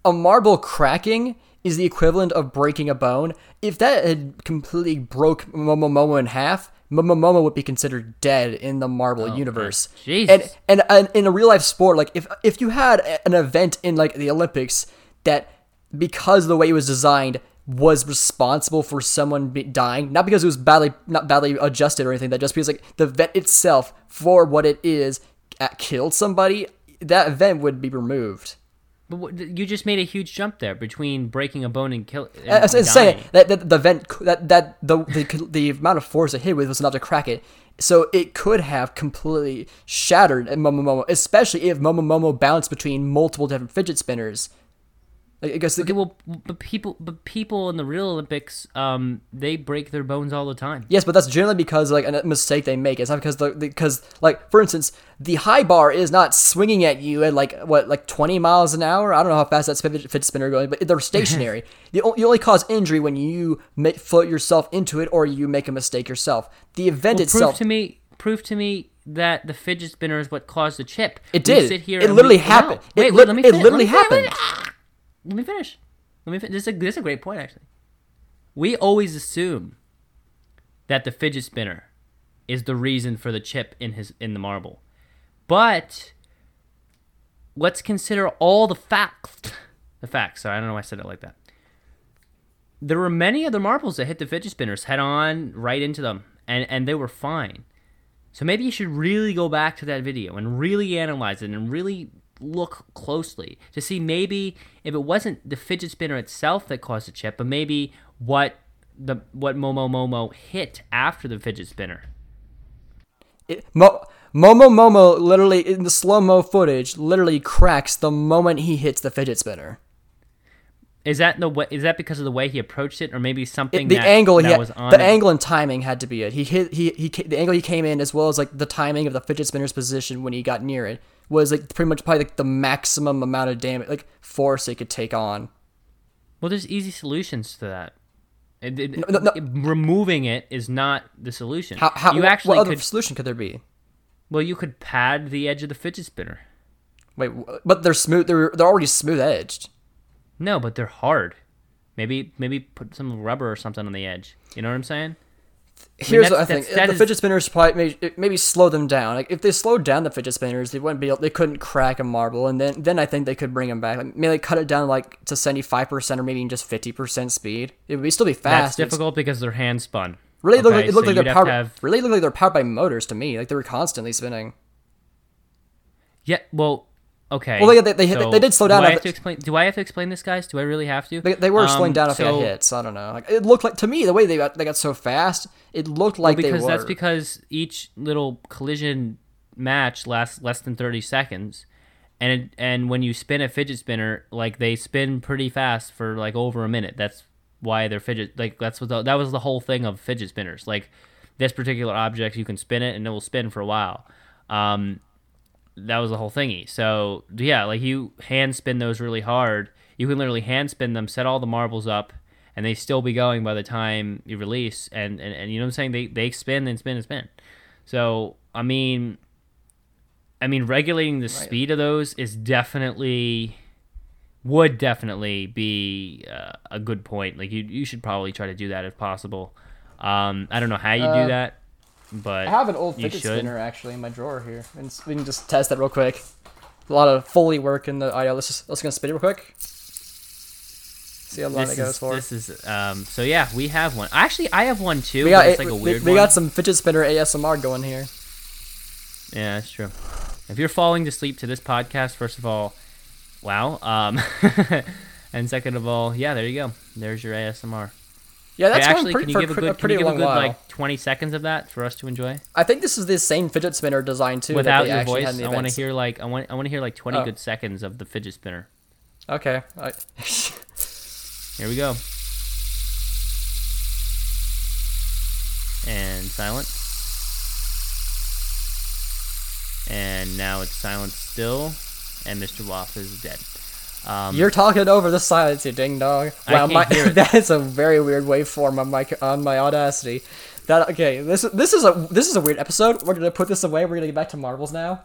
a marble cracking is the equivalent of breaking a bone. If that had completely broke Momo Momo in half, Momo Momo would be considered dead in the marble oh, universe. Oh, Jesus. And, and and in a real life sport, like if if you had an event in like the Olympics that because the way it was designed was responsible for someone be- dying, not because it was badly not badly adjusted or anything, that just because like the event itself for what it is killed somebody, that event would be removed. but you just made a huge jump there between breaking a bone and kill. And, and I'm saying that, that the event that that the, the the amount of force it hit with was enough to crack it. So it could have completely shattered Momo Momo, especially if Momo Momo bounced between multiple different fidget spinners. I guess the, Okay, well, but people, but people in the real Olympics, um, they break their bones all the time. Yes, but that's generally because like a mistake they make. It's not because the because like for instance, the high bar is not swinging at you at like what like twenty miles an hour. I don't know how fast that fidget, spinner going, but they're [LAUGHS] stationary. you, you only cause injury when you make, float yourself into it or you make a mistake yourself. The event Well, itself. prove to me, prove to me that the fidget spinner is what caused the chip. It We did. sit here It and literally we- happened. No, It Wait, let me it fin- literally me happened. Let me finish. Let me finish. This is a, this is a great point, actually. We always assume that the fidget spinner is the reason for the chip in his in the marble, but let's consider all the facts. [LAUGHS] The facts. Sorry, I don't know why I said it like that. there were many other marbles that hit the fidget spinners head on right into them, and and they were fine. So maybe you should really go back to that video and really analyze it and really look closely to see maybe if it wasn't the fidget spinner itself that caused the chip, but maybe what the what Momo Momo hit after the fidget spinner. It, Mo- Momo Momo literally in the slow mo footage literally cracks the moment he hits the fidget spinner. Is that the way? Is that because of the way he approached it, or maybe something It- the that, angle that he had, was on the it? angle and timing had to be it. He hit he he the angle he came in as well as like the timing of the fidget spinner's position when he got near it was like pretty much probably like the maximum amount of damage like force it could take on. Well, there's easy solutions to that. It- it- no, no. it- removing it is not the solution. How how you what, actually what other could solution could there be? well, you could pad the edge of the fidget spinner. Wait, but they're smooth. They're they're already smooth edged. No, but they're hard. Maybe maybe put some rubber or something on the edge. You know what I'm saying? Here's what I that's- think: that's- that the is- fidget spinners probably maybe, it maybe slow them down. Like if they slowed down the fidget spinners, they wouldn't be. Able, they couldn't crack a marble, and then then I think they could bring them back. Like, maybe like, cut it down like to seventy five percent or maybe just fifty percent speed. It would be, still be That's fast. It's- difficult because they're hand spun. Really look like it looked so like they're powered. have- Really look like they're powered by motors to me. Like they were constantly spinning. Yeah. Well. Okay. Well, they- they- they- they did slow down Do I have to explain? Do I have to explain this, guys? Do I really have to? They, they were Um, slowing down if they so- got hit. So I don't know. Like it looked like to me the way they got they got so fast. It looked like because they were. that's because each little collision match lasts less than 30 seconds and it, and when you spin a fidget spinner like they spin pretty fast for like over a minute that's why they're fidget like that's what the, that was the whole thing of fidget spinners like this particular object you can spin it and it will spin for a while um that was the whole thingy. So yeah like you hand spin those really hard. You can literally hand spin them set all the marbles up and they still be going by the time you release. And and, and you know what i'm saying? They they spin and spin and spin. So i mean i mean regulating the speed of those is definitely would definitely be uh, a good point. Like you you should probably try to do that if possible. Um i don't know how you Uh, do that but I have an old fidget spinner actually in my drawer here, and we can just test that real quick. A lot of Foley work in the. Yeah, let's just let's gonna spin it real quick. See how long this it goes is, for. this is um so yeah we have one actually i have one too we got it's like a we, weird we one. got some fidget spinner ASMR going here. Yeah, that's true. If you're falling to sleep to this podcast, first of all, wow. Um, [LAUGHS] and second of all, yeah, there you go. There's your ASMR. Yeah, that's actually, pretty, can you give a good, a can you give a good while. like 20 seconds of that for us to enjoy I think this is the same fidget spinner design too. without your voice? I want to hear like I want I want to hear like 20 Oh. good seconds of the fidget spinner. Okay. I, [LAUGHS] Here we go. And silent. And now it's silent still, and Mr. Waff is dead. Um, You're talking over the silence, you ding dong. Wow, my, [LAUGHS] that is a very weird waveform on my on my Audacity. That okay? This this is a this is a weird episode. We're gonna put this away. We're gonna get back to marbles now.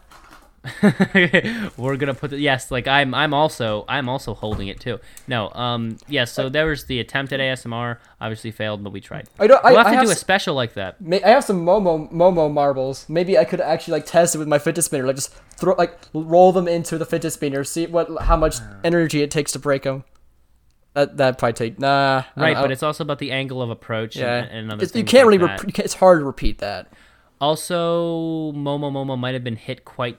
[LAUGHS] we're gonna put the, yes like i'm i'm also i'm also holding it too no um yes so there was the attempt at asmr obviously failed but we tried I don't. I, we'll have I to have do a s- special like that May, I have some Momo Momo marbles. Maybe I could actually like test it with my fidget spinner. Like just throw like roll them into the fidget spinner. See what how much Ah. energy it takes to break them. That that probably take nah. Right but it's also about the angle of approach yeah. and, and you can't like really. Rep- it's hard to repeat that. also momo momo might have been hit quite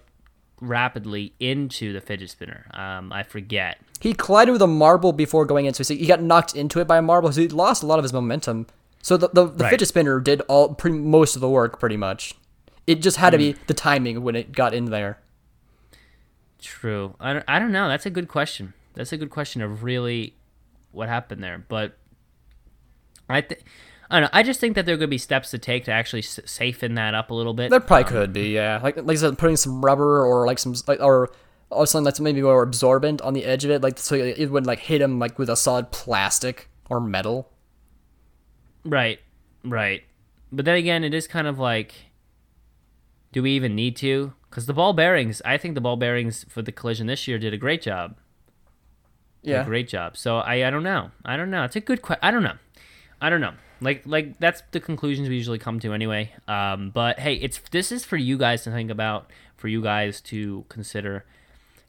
rapidly into the fidget spinner um i forget He collided with a marble before going into it. So he got knocked into it by a marble. So he lost a lot of his momentum. So the the, the Right. fidget spinner did all pretty most of the work pretty much. It just had to Hmm. be the timing when it got in there. True. I don't, I don't know. That's a good question. That's a good question of really what happened there. But I think I don't know. I just think that there could be steps to take to actually s- that up a little bit. There probably um, could be, yeah. Like like I said, putting some rubber or like some like or or something that's maybe more absorbent on the edge of it, like so it wouldn't like hit him like with a solid plastic or metal. Right. Right. But then again, it is kind of like, do we even need to? Because the ball bearings, I think the ball bearings for the collision this year did a great job. Yeah. a great job. So I, I don't know. I don't know. It's a good question. I don't know. I don't know. Like like that's the conclusions we usually come to anyway. Um, but hey, it's this is for you guys to think about, for you guys to consider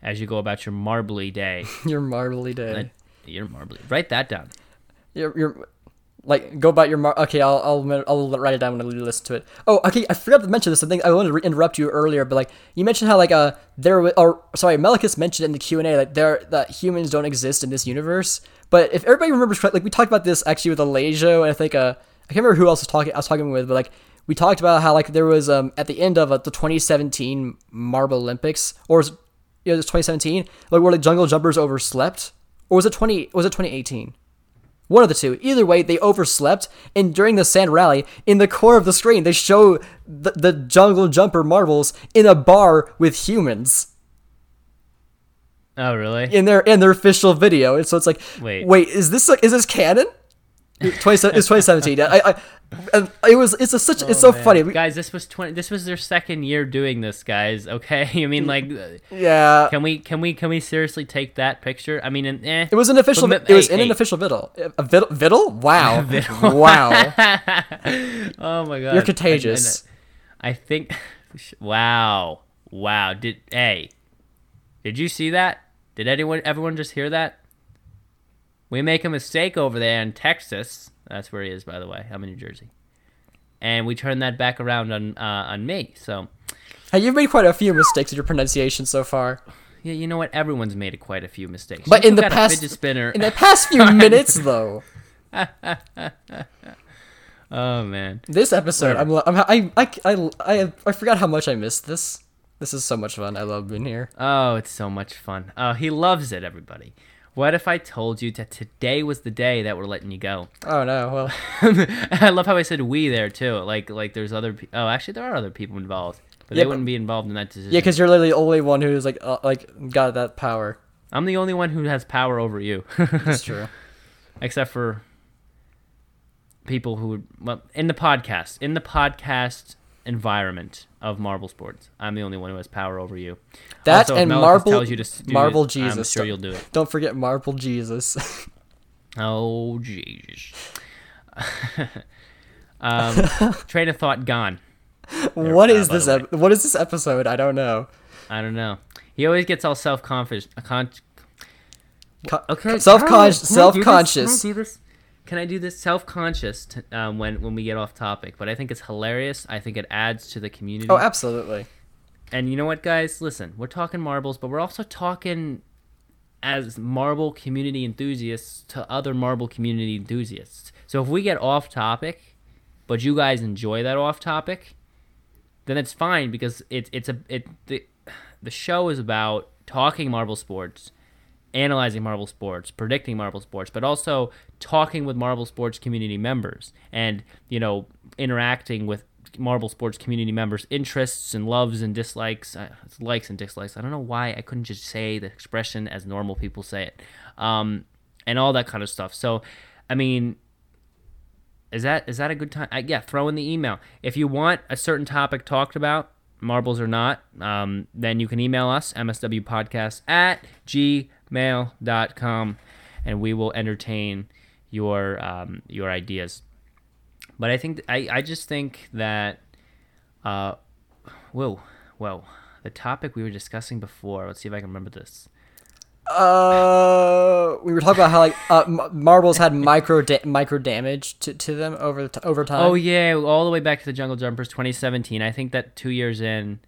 as you go about your marbly day. [LAUGHS] Your marbly day. Uh, your marbly. Write that down. You're, you're like go about your mar- okay. I'll, I'll I'll write it down when I listen to it. Oh, okay. I forgot to mention this. I think I wanted to re- interrupt you earlier, but like you mentioned how like uh there wa- or sorry, Melicus mentioned in the Q and A like there that humans don't exist in this universe. But if everybody remembers correctly, like we talked about this actually with Alajo, and I think uh I can't remember who else was talking. I was talking with, but like we talked about how like there was um at the end of uh, the 2017 Marble Olympics or was, yeah, it was 2017 like where the jungle jumpers overslept or was it 20 was it 2018 one of the two either way they overslept and during the sand rally in the core of the screen they show the, the jungle jumper marbles in a bar with humans Oh, really? in their in their official video and so it's like Wait. wait is this like is this canon 20, it's 2017 I, I it was it's a such it's so funny guys. This was twenty. This was their second year doing this, guys. Okay, [LAUGHS] I mean, like, uh, yeah can we can we can we seriously take that picture? I mean, and, eh. It was an official. But it was hey, in an official viddle. A viddle? viddle? Wow! [LAUGHS] wow! [LAUGHS] oh my god, You're contagious. I, I think. Wow, wow. Did hey, did you see that? Did anyone, everyone, just hear that? We make a mistake over there in Texas. That's where he is, by the way. I'm in New Jersey, and we turn that back around on uh, on me. So. Hey, you've made quite a few mistakes in your pronunciation so far. Yeah, you know what? Everyone's made quite a few mistakes. But in the past, spinner. in the past few [LAUGHS] minutes, though, [LAUGHS] oh man, this episode, I'm, I'm I, I, I, I, I forgot how much I missed this. This is so much fun. I love being here. oh, it's so much fun. Oh, he loves it. Everybody. What if I told you that today was the day that we're letting you go? Oh no, well, [LAUGHS] I love how I said we there too. Like like there's other. Pe- oh, actually there are other people involved, but Yeah, they but- wouldn't be involved in that decision. yeah, because you're literally the only one who's like, uh, like got that power. I'm the only one who has power over you, [LAUGHS] That's true. except for people who well in the podcast in the podcast environment of Marble Sports. I'm the only one who has power over you. That Also, and Marble, tells you to do Marble it, I'm Jesus. sure Don't- you'll do it. Don't forget Marble Jesus. [LAUGHS] Oh Jesus. [LAUGHS] um, train of thought gone. what uh, is this? Ep- what is this episode? I don't know. I don't know. He always gets all self confident. Con- Co- okay, self-conscious. can I do this? Self-conscious. Can I do this? Can I do this? Self conscious um, when when we get off topic, but I think it's hilarious. I think it adds to the community. Oh, absolutely. And you know what, guys? Listen, we're talking marbles, but we're also talking as marble community enthusiasts to other marble community enthusiasts. So if we get off topic, but you guys enjoy that off topic, then it's fine because it's it's a it the the show is about talking marble sports, analyzing marble sports, predicting marble sports, but also talking with marble sports community members and you know interacting with marble sports community members' interests and loves and dislikes, uh, likes and dislikes. I don't know why I couldn't just say the expression as normal people say it, um, and all that kind of stuff. So, I mean, is that is that a good time? I, yeah, throw in the email if you want a certain topic talked about, marbles or not. Um, then you can email us mswpodcast at gmail.com and we will entertain your um, your ideas. But I think I, I just think that uh, whoa whoa the topic we were discussing before. Let's see if I can remember this. Uh, we were talking about how like uh, marbles had micro da- micro damage to, to them over the t- over time. Oh yeah, all the way back to the Jungle Jumpers 2017. I think that two years in,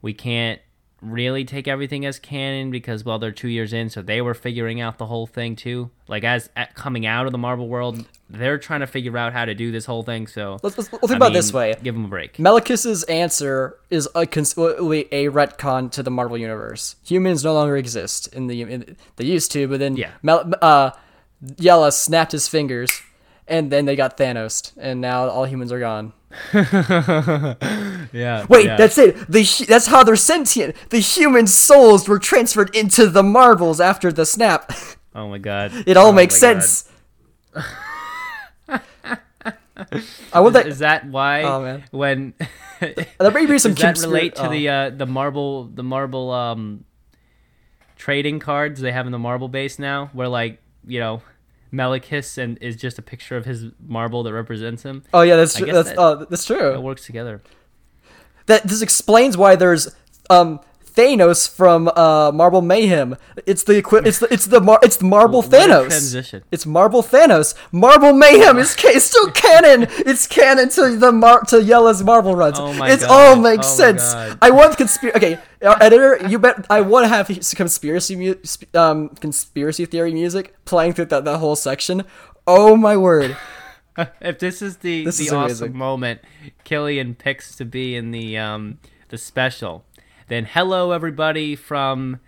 we can't really take everything as canon because well they're two years in, so they were figuring out the whole thing too. Like as at coming out of the Marvel world, they're trying to figure out how to do this whole thing. So Let's, let's, let's think I about it this way. Give them a break. Melicus's answer is a a retcon to the Marvel universe. Humans no longer exist in the in, they used to, but then Yeah. Mel- uh, Jelle snapped his fingers, and then they got Thanos, and now all humans are gone. [LAUGHS] Yeah. Wait, that's it. The that's how they're sentient. The human souls were transferred into the marbles after the snap. [LAUGHS] Oh my god. It all Oh makes sense. I want that. Is that why? Oh, man. When [LAUGHS] That may be [LAUGHS] some does that conspira- relate to oh. the uh, the marble the marble um trading cards they have in the marble base now, where like you know Melicus and is just a picture of his marble that represents him. Oh yeah, that's I true. That's that- uh, that's It works together. That this explains why there's um Thanos from uh, Marble Mayhem. It's the equi- It's the it's the mar- it's Marble What Thanos. transition. It's Marble Thanos. Marble Mayhem is ca- it's still canon. It's canon to the mar- to Jelle's Marble runs. Oh my it's all makes Oh sense. I want conspiracy. Okay, uh, editor, you bet. I want to have conspiracy mu- um conspiracy theory music playing through that that whole section. Oh my word. [LAUGHS] if this is the This the is awesome amazing. moment Killian picks to be in the um the special, then hello everybody from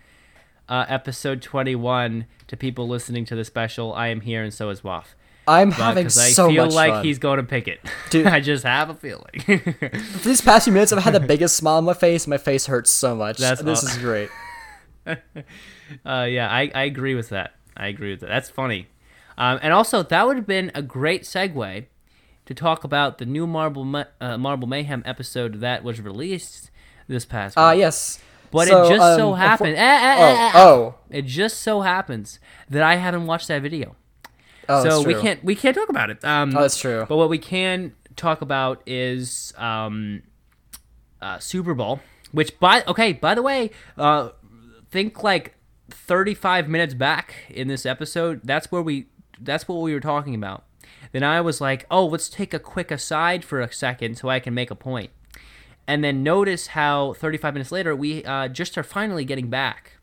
uh, episode 21 to people listening to the special. I am here and so is Waff. I'm having so much Because I feel like fun. he's going to pick it. Dude. [LAUGHS] I just have a feeling. [LAUGHS] These past few minutes, I've had the biggest smile on my face. My face hurts so much. That's this is great. Uh, yeah, I, I agree with that. I agree with that. That's funny. Um, and also, that would have been a great segue to talk about the new Marble Ma- uh, Marble Mayhem episode that was released this past. Ah, yes. But So, it just um, so happened. eh, eh, eh, eh, Oh, oh, It just so happens that I haven't watched that video, oh. so that's we can't we can't talk about it. Um, Oh, that's true. But what we can talk about is um, uh, Super Bowl, which by okay, by the way, uh, think like 35 minutes back in this episode, that's where we that's what we were talking about. Then I was like, "Oh, let's take a quick aside for a second so I can make a point." And then notice how 35 minutes later we uh, just are finally getting back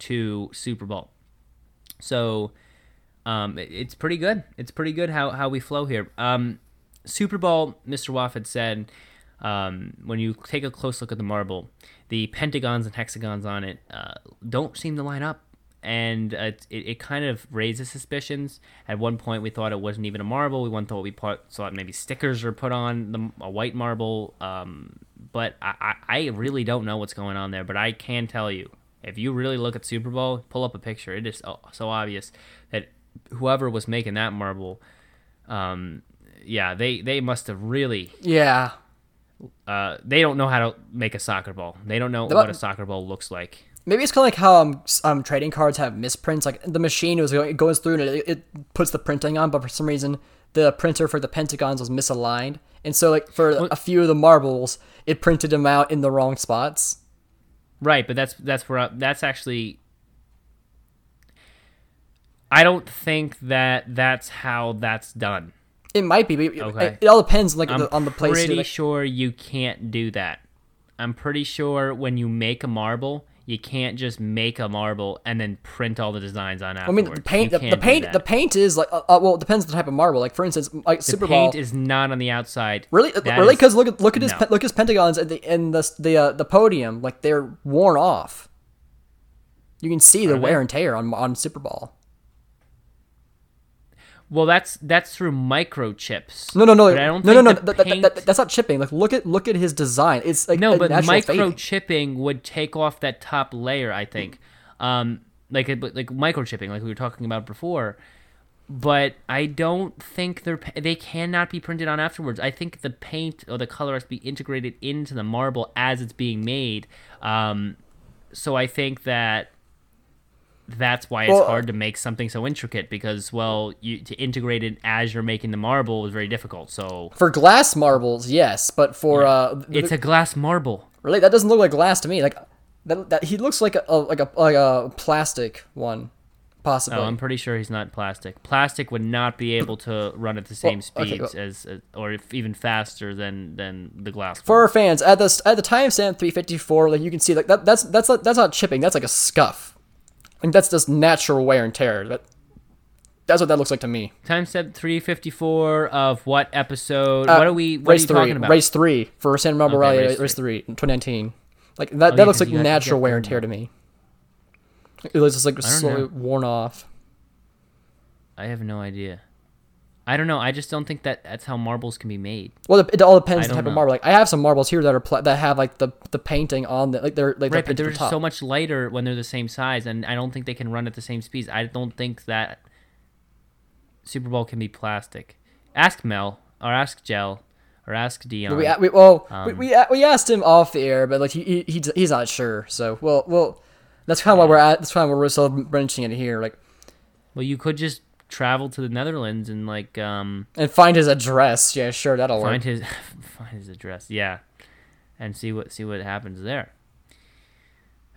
to Super Bowl. So um, it- it's pretty good. It's pretty good how, how we flow here. Um, Super Bowl, Mr. Waff had said, um, when you take a close look at the marble, the pentagons and hexagons on it uh, don't seem to line up. And uh, it, it kind of raises suspicions. At one point, we thought it wasn't even a marble. We one thought we put, thought maybe stickers were put on the, a white marble. Um, but I, I, I really don't know what's going on there. But I can tell you, if you really look at Super Bowl, pull up a picture. It is so, obvious that whoever was making that marble, um, yeah, they they must have really. Yeah. Uh, they don't know how to make a soccer ball. They don't know The- what a soccer ball looks like. Maybe it's kind of like how um, um trading cards have misprints. Like the machine was going, it goes through and it, it puts the printing on, but for some reason the printer for the pentagons was misaligned, and so like for a few of the marbles, it printed them out in the wrong spots. Right, but that's that's where I, that's actually. I don't think that that's how that's done. It might be, but it, Okay. it, it all depends like I'm the, on the place. do, pretty like- sure you can't do that. I'm pretty sure when you make a marble, you can't just make a marble and then print all the designs on it. I mean, the paint, the, the paint, the paint is like, uh, uh, well, it depends on the type of marble. Like for instance, like The Super paint Bowl. is not on the outside. Really, That really, because look at look at his no. look at his pentagons in the in the the uh, the podium, like they're worn off. You can see the wear and tear on on Super Bowl. Well, that's that's through microchips. No, no, no, But I don't no, no, no. that- that- paint- that- that's not chipping. Like look at look at his design. It's like no, but natural fading. microchipping would take off that top layer. I think, um, like like microchipping, like we were talking about before. But I don't think they're they cannot be printed on afterwards. I think the paint or the color has to be integrated into the marble as it's being made. Um, so I think that that's why it's Well, hard to make something so intricate because well, you to integrate it as you're making the marble is very difficult. So For glass marbles, yes, but for uh, it's a glass marble. really that doesn't look like glass to me. Like that, that he looks like a, a like a like a plastic one, possibly. Oh, I'm pretty sure he's not plastic. Plastic would not be able to run at the same Well, okay, speeds as, as, or if even faster than than the glass. for our fans at the at the time, timestamp 354 like you can see like that that's that's that's not chipping that's like a scuff like that's just natural wear and tear that that's what that looks like to me time step 354 of what episode? Uh, what are we? What race are you three talking about? race three for Sand Marble Okay, Rally race race, three. three 2019 like that yeah, that looks 'cause like you got- you natural wear and tear to me it looks just like slowly know. worn off I have no idea. I don't know. I just don't think that that's how marbles can be made. well it, it all depends on the type know. of marble like I have some marbles here that are pla- that have like the the painting on the like they're like Right, they're but they're painted just top. so much lighter when they're the same size, and I don't think they can run at the same speeds. I don't think that Super Bowl can be plastic. Ask Mel, or ask Gel, or ask Dion. We, we well Um, we, we we asked him off the air, but like he, he he's, he's not sure. So well well that's kind of why we're at. That's kind of why we're still branching it here, like Well, you could just travel to the Netherlands and like um and find his address. Yeah, sure, that'll work. find his [LAUGHS] find his address. Yeah, and see what see what happens there.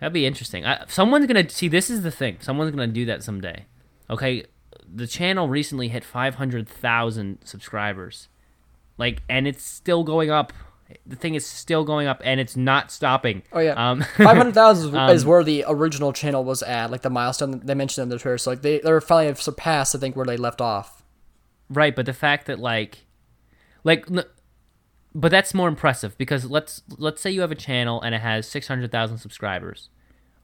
That'd be interesting. I, someone's gonna see. This is the thing. Someone's gonna do that someday. Okay, the channel recently hit five hundred thousand subscribers, like, and it's still going up. The thing is still going up, and it's not stopping. Oh yeah, Um, [LAUGHS] five hundred thousand [LAUGHS] Um, is where the original channel was at, like the milestone they mentioned in the Twitter. So like they they're finally have surpassed, I think, where they left off. Right, but the fact that like, like, but that's more impressive because let's let's say you have a channel and it has six hundred thousand subscribers,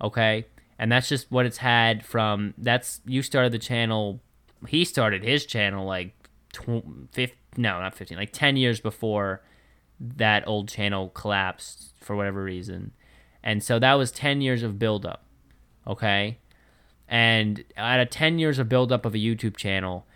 okay, and that's just what it's had from. That's you started the channel. He started his channel like, tw- fif- no, not fifteen, like ten years before that old channel collapsed for whatever reason, and so that was ten years of buildup, okay, and out of ten years of buildup of a YouTube channel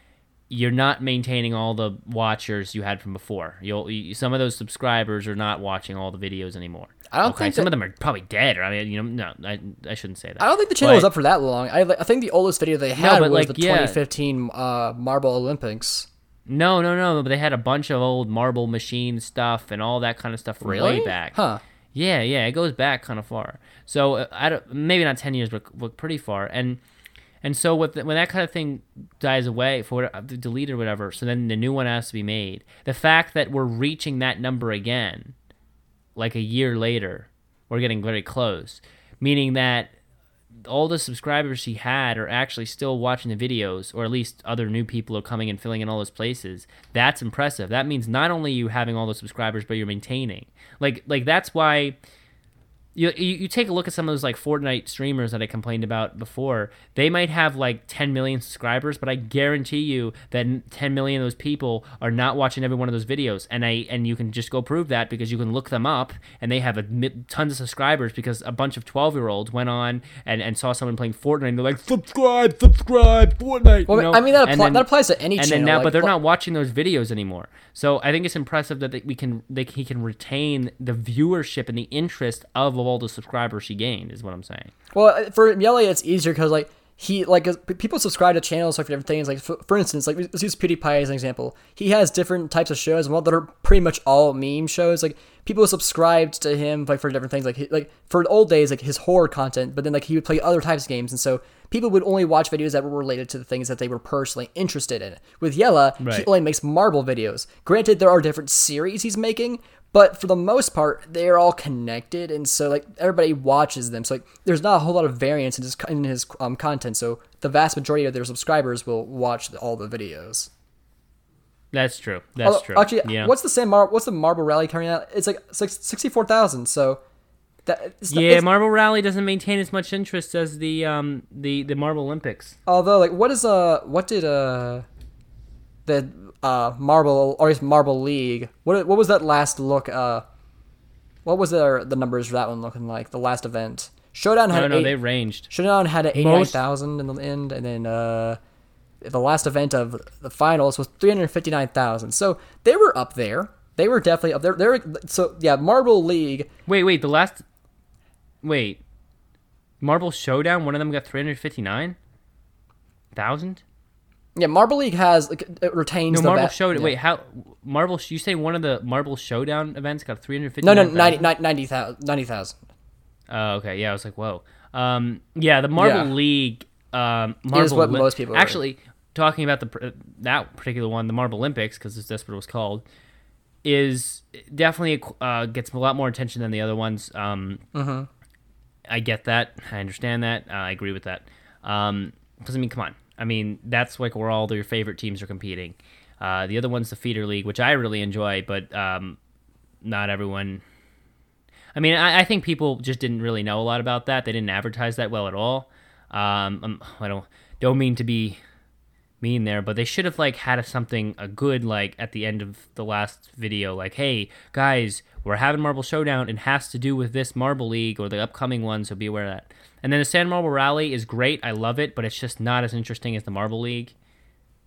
you're not maintaining all the watchers you had from before. You'll you, some of those subscribers are not watching all the videos anymore. I don't okay, think some that- of them are probably dead. Or I mean, you know, no, I, I shouldn't say that. I don't think the channel was up for that long. I I think the oldest video they had but, was like, the yeah. 2015 uh, Marble Olympics. No, no, no. But they had a bunch of old marble machine stuff and all that kind of stuff from Really? way back. Huh. Yeah, yeah, it goes back kind of far. So uh, I don't, maybe not ten years, but, but pretty far. And and so with when that kind of thing dies away for what- delete or whatever, so then the new one has to be made. The fact that we're reaching that number again, like a year later, we're getting very close, meaning that all the subscribers he had are actually still watching the videos, or at least other new people are coming and filling in all those places. That's impressive. That means not only you having all those subscribers, but you're maintaining. Like like that's why you, you you take a look at some of those like Fortnite streamers that I complained about before. They might have like 10 million subscribers, but I guarantee you that 10 million of those people are not watching every one of those videos. And I and you can just go prove that because you can look them up and they have a tons of subscribers because a bunch of 12 year olds went on and, and saw someone playing Fortnite and they're like subscribe, subscribe, Fortnite. Well, you know? I mean that, And then- that applies to any and channel. then now, like, but they're not watching those videos anymore. So I think it's impressive that they, we can, they, he can retain the viewership and the interest of all the subscribers he gained. Is what I'm saying. Well, uh, for Miele, it's easier because like he like people subscribe to channels for different things. Like for, for instance, like let's use PewDiePie as an example. He has different types of shows, one that are pretty much all meme shows. Like people subscribed to him like for different things. Like he, like for old days, like his horror content, but then like he would play other types of games, and so people would only watch videos that were related to the things that they were personally interested in. With Jelle, he only makes marble videos. Granted, there are different series he's making, but for the most part, they're all connected, and so like everybody watches them. So like, there's not a whole lot of variance in his in his um, content. So the vast majority of their subscribers will watch the, all the videos. That's true. That's Although, true. Actually, yeah. what's the same? Mar- what's the Marble Rally coming out? It's like six, sixty-four thousand. So that it's, yeah, it's- Marble Rally doesn't maintain as much interest as the um the the Marble Olympics. although like what is uh what did uh the uh Marble or is Marble League? What what was that last look? Uh, what was the the numbers for that one looking like? The last event. Showdown had No, no, eight- they ranged. Showdown had eighty nine thousand in the end, and then uh, the last event of the finals was three hundred fifty nine thousand. So they were up there. They were definitely up there. They're so yeah. Marble League. Wait, wait. The last. Wait. Marble Showdown. One of them got three hundred fifty nine thousand. Yeah, Marble League has like, it retains No, the Marble va- Showdown. yeah. Wait, how? Marble. You say one of the Marble Showdown events got three hundred fifty? No, no, 90 90,000. 90,000. Oh, okay. Yeah, I was like, whoa. Um, yeah, the Marble Yeah. League. Um, Marble what Olymp- most people are. actually talking about the that particular one, the Marble Olympics, because that's what it was called, is definitely uh, gets a lot more attention than the other ones. Um, Mm-hmm. I get that. I understand that. Uh, I agree with that. Um, because I mean, come on. I mean, that's like where all your favorite teams are competing. Uh, the other one's the feeder league, which I really enjoy, but um, not everyone. I mean, I, I think people just didn't really know a lot about that. They didn't advertise that well at all. Um, um, I don't don't mean to be mean there, but they should have like had a, something a good like at the end of the last video, like, hey guys, we're having Marble Showdown. and has to do with this Marble League or the upcoming one, so be aware of that. And then the Sand Marble Rally is great. I love it, but it's just not as interesting as the Marble League.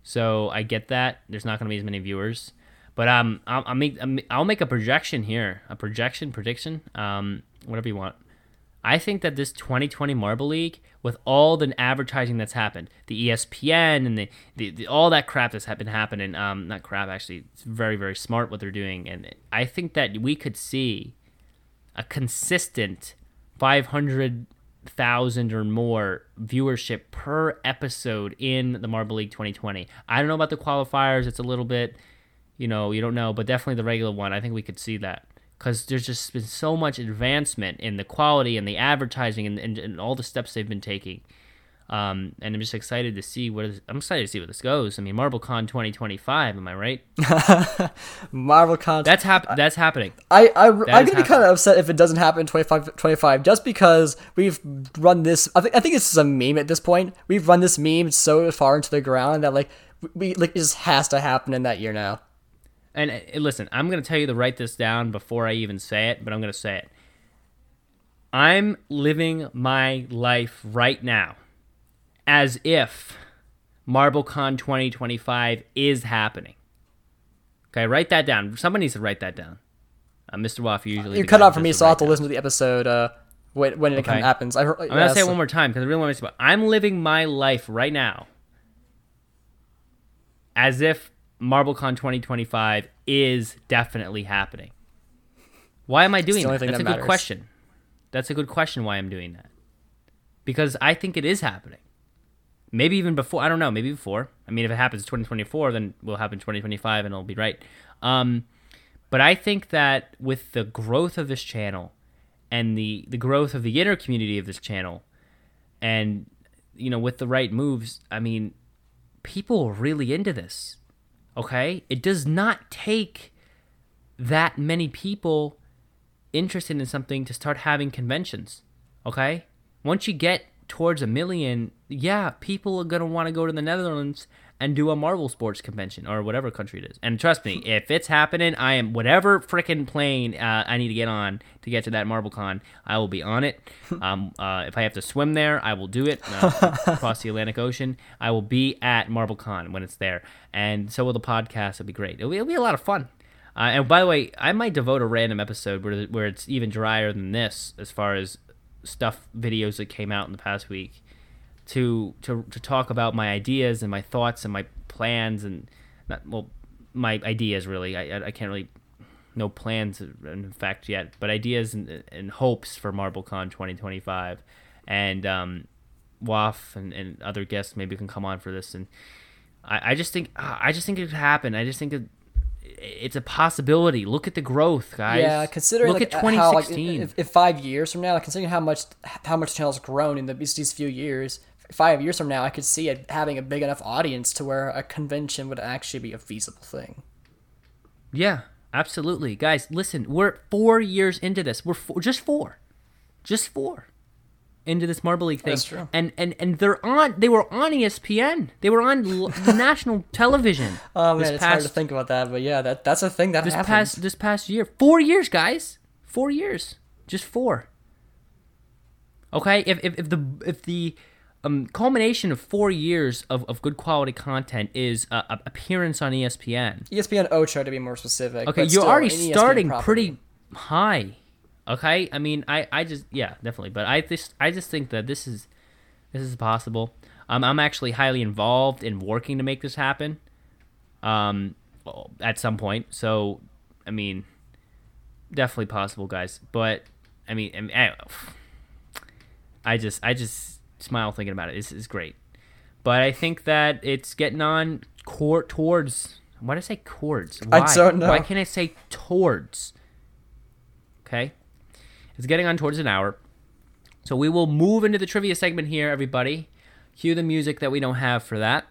So I get that. There's not going to be as many viewers. But um, I'll, I'll make I'll make a projection here, a projection, prediction, um, whatever you want. I think that this 2020 Marble League, with all the advertising that's happened, the ESPN and the, the, the all that crap that's been happening, um, not crap actually, it's very very smart what they're doing, and I think that we could see a consistent 500 thousand or more viewership per episode in the Marble League 2020. I don't know about the qualifiers; it's a little bit, you know, you don't know, but definitely the regular one. I think we could see that because there's just been so much advancement in the quality and the advertising and, and, and all the steps they've been taking. Um, and I'm just excited to see what is, I'm excited to see where this goes. I mean, MarbleCon 2025, am I right? [LAUGHS] MarbleCon. That's hap- That's happening. I, I, I'm gonna be kind of upset if it doesn't happen in 25, 25 just because we've run this. I think I think this is a meme at this point. We've run this meme so far into the ground that like we like it just has to happen in that year now. And uh, listen, I'm going to tell you to write this down before I even say it, but I'm going to say it. I'm living my life right now as if MarbleCon 2025 is happening. Okay, write that down. Somebody needs to write that down. Uh, Mr. Waff usually You cut out for me, so I'll have to down. listen to the episode uh, when when it Okay. happens. I heard, I'm gonna say it one more time because I really want to say. I'm living my life right now as if MarbleCon 2025 is definitely happening. Why am I doing that? That's that a good question. That's a good question. Why I'm doing that? Because I think it is happening. Maybe even before. I don't know. Maybe before. I mean, if it happens 2024, then will happen 2025, and it'll be right. Um, but I think that with the growth of this channel and the the growth of the inner community of this channel, and you know, with the right moves, I mean, people are really into this. Okay, it does not take that many people interested in something to start having conventions. Okay, once you get towards a million, yeah, people are gonna want to go to the Netherlands and do a Marble Sports convention or whatever country it is. And trust me, if it's happening, I am whatever freaking plane uh, I need to get on to get to that MarbleCon, I will be on it. [LAUGHS] Um, uh, if I have to swim there, I will do it uh, [LAUGHS] across the Atlantic Ocean. I will be at MarbleCon when it's there, and so will the podcast. It'll be great. It'll be, it'll be a lot of fun. Uh, and by the way, I might devote a random episode where where it's even drier than this, as far as stuff videos that came out in the past week, to to to talk about my ideas and my thoughts and my plans and not well, my ideas really. I I- can't really no plans in fact yet, but ideas and, and hopes for MarbleCon 2025, and um, Waff and, and other guests maybe can come on for this and. I, I just think I just think it could happen. I just think it, it's a possibility. Look at the growth, guys. Yeah, considering look like, at how like 2016. if, if five years from now, like, considering how much how much channel's grown in the, these few years, five years from now, I could see it having a big enough audience to where a convention would actually be a feasible thing. yeah, absolutely, guys. Listen, we're four years into this. We're four, just four, just four into this Marble League thing. That's true. And and and they're on. They were on ESPN. They were on l- [LAUGHS] national television. Oh man, it's hard past to think about that, but yeah, that that's a thing that this happens. past this past year. Four years, guys. Four years. Just four. Okay, if if, if the if the um, culmination of four years of, of good quality content is uh, a appearance on ESPN. ESPN Ocho to be more specific. Okay, you're already starting pretty high. Okay, I mean, I, I just yeah, definitely, but I just I just think that this is this is possible. Um, I'm actually highly involved in working to make this happen. Um, at some point, so I mean, definitely possible, guys. But I mean, I, mean, I, I just I just smile thinking about it. It's, it's great, but I think that it's getting on court towards. Why did I say chords? Why? I don't know. Why can't I say towards? Okay, it's getting on towards an hour, so we will move into the trivia segment here, everybody. Cue the music that we don't have for that,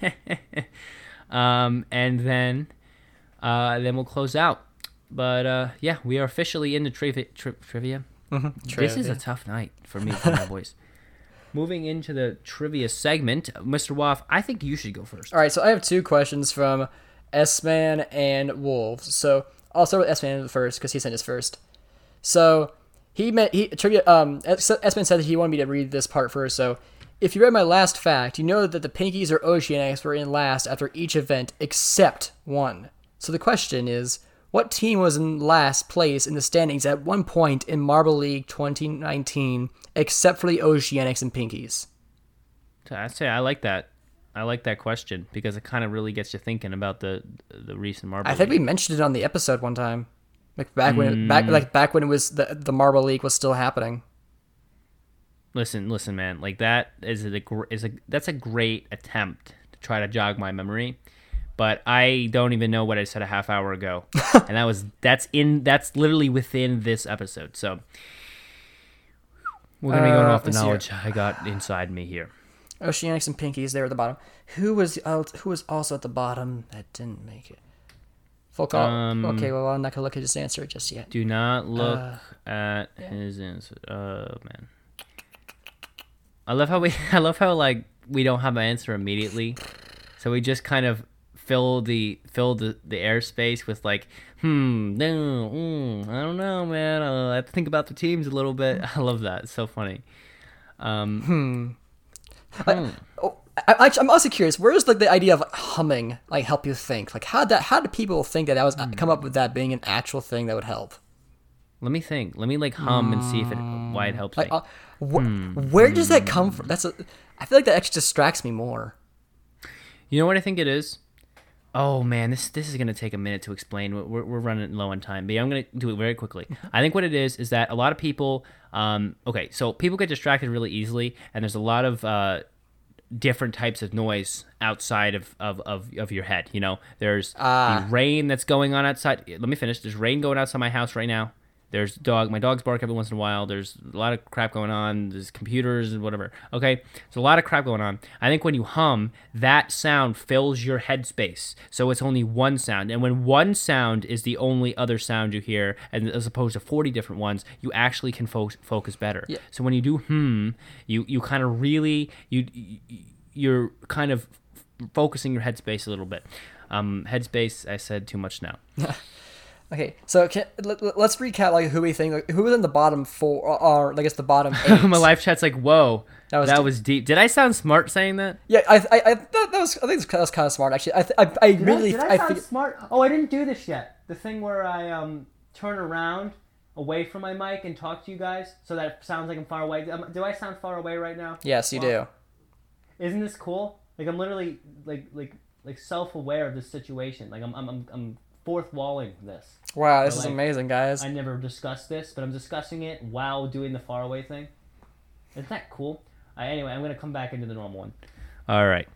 [LAUGHS] um, and then uh, then we'll close out. But uh, yeah, we are officially into trivia. Tri- trivia. This is a tough night for me, for my [LAUGHS] voice. Moving into the trivia segment, Mr. Waff, I think you should go first. All right, so I have two questions from S-Man and Wolves. So I'll start with S-Man first because he sent his first. So he meant he trivia. Um, S-Man said that he wanted me to read this part first. So if you read my last fact, you know that the Pinkies or Oceanics were in last after each event except one. So the question is, what team was in last place in the standings at one point in Marble League 2019, except for the Oceanics and Pinkies? I say I like that. I like that question because it kind of really gets you thinking about the the recent Marble. I think we mentioned it on the episode one time, like back when back mm. like back when it was the the Marble League was still happening. listen, listen, man. Like that is a is a that's a great attempt to try to jog my memory, but I don't even know what I said a half hour ago, [LAUGHS] and that was that's in that's literally within this episode. So we're gonna be going Uh, off the let's here. knowledge I got inside me here. Oceanics and Pinkies there at the bottom. Who was uh, who was also at the bottom that didn't make it? Full call. Um, okay, well I'm not gonna look at his answer just yet. Do not look Uh, at his answer. Oh man. I love how we [LAUGHS] I love how like we don't have an answer immediately. So we just kind of fill the fill the, the airspace with like, hmm, no, mm, I don't know, man. Uh, I have to think about the teams a little bit. [LAUGHS] I love that. It's so funny. Um, hmm. Oh, I, I, I'm also curious. Where does like the idea of humming like help you think? Like how that how do people think that that was come up with that being an actual thing that would help? let me think. Let me like hum and see if it why it helps Like me. uh, wh- where does that come from? That's a. I feel like that actually distracts me more. You know what I think it is? Oh man, this this is gonna take a minute to explain. We're, we're running low on time, but I'm gonna do it very quickly. [LAUGHS] I think what it is is that a lot of people, um, okay, so people get distracted really easily, and there's a lot of uh, different types of noise outside of, of, of, of your head. You know, there's the rain that's going on outside. Let me finish. There's rain going outside my house right now. There's dog. My dogs bark every once in a while. There's a lot of crap going on. There's computers and whatever. Okay, there's a lot of crap going on. I think when you hum, that sound fills your headspace. So it's only one sound, and when one sound is the only other sound you hear, and as opposed to forty different ones, you actually can fo- focus better. Yeah. So when you do hmm, you you kind of really you you're kind of focusing your headspace a little bit. Um, headspace. I said too much now. [LAUGHS] Okay, so can, let, us recap like who we think like, who was in the bottom four or, or I guess the bottom [LAUGHS] eight. My live chat's like, whoa, That that was was, deep. deep. Did I sound smart saying that? Yeah, I, I, I that, that was I think that was kind of smart actually. I, th- I, I really, I, think smart? Oh, I didn't do this yet. The thing where I um turn around away from my mic and talk to you guys, so that it sounds like I'm far away. Do I sound far away right now? yes, you do. Isn't this cool? Like I'm literally like like like self aware of this situation. Like I'm I'm I'm, I'm fourth walling this. Wow, this Or, is like, amazing, guys. I never discussed this, but I'm discussing it while doing the far away thing. Isn't that cool? Uh, anyway, I'm gonna come back into the normal one. All right,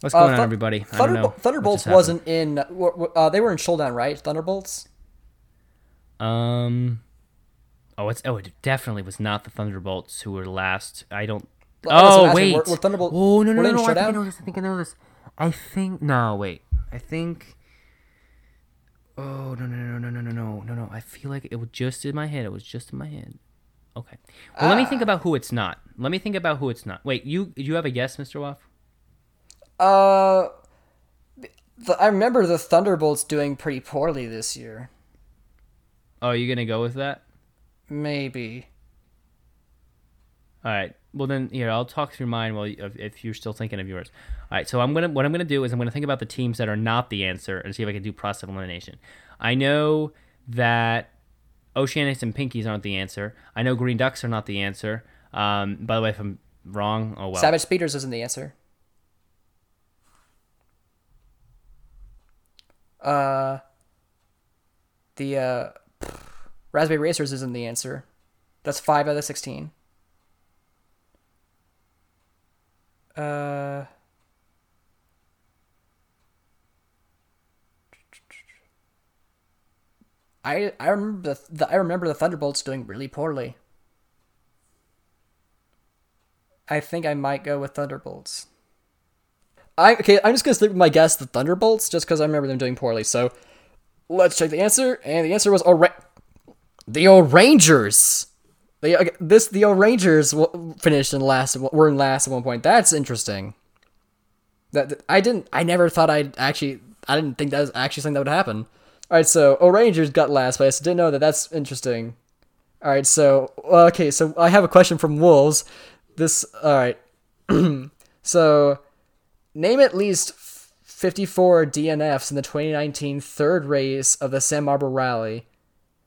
what's Uh, going on, Thun- everybody? I don't know. Thunderbolts wasn't in. w- w- Uh, they were in Showdown, right? Thunderbolts. Um. Oh, it's oh, it definitely was not the Thunderbolts who were last. I don't. Well, that's what I'm oh asking. wait. Were- were Thunderbolt- oh no no were no no! I think I know this. I think I know this. I think no wait. I think. Oh no no no no no no no no no! I feel like it was just in my head. It was just in my head. Okay. Well, let me Ah. think about who it's not. Let me think about who it's not. Wait, you you have a guess, Mister Waff? Uh, the, I remember the Thunderbolts doing pretty poorly this year. Oh, you gonna go with that? Maybe. All right. Well then, here I'll talk through mine while you, if, you're still thinking of yours. All right. So I'm gonna what I'm gonna do is I'm gonna think about the teams that are not the answer and see if I can do process elimination. I know that Oceanics and Pinkies aren't the answer. I know Green Ducks are not the answer. Um, by the way, if I'm wrong, oh well. Savage Speeders isn't the answer. Uh, the uh, Raspberry Racers isn't the answer. That's five out of sixteen. Uh, I I remember the, the I remember the Thunderbolts doing really poorly. I think I might go with Thunderbolts. I okay. I'm just gonna stick with my guess, the Thunderbolts, just because I remember them doing poorly. So let's check the answer, and the answer was Ora- the O'Rangers. The okay, this the O'Rangers w- finished in last. Were in last at one point. That's interesting. That I didn't. I never thought I'd actually. I didn't think that was actually something that would happen. All right, so O'Rangers got last place. Didn't know that. That's interesting. All right, so okay, so I have a question from Wolves. This all right. [CLEARS THROAT] so name at least 54 DNFs in the 2019 third race of the Sand Marble Rally.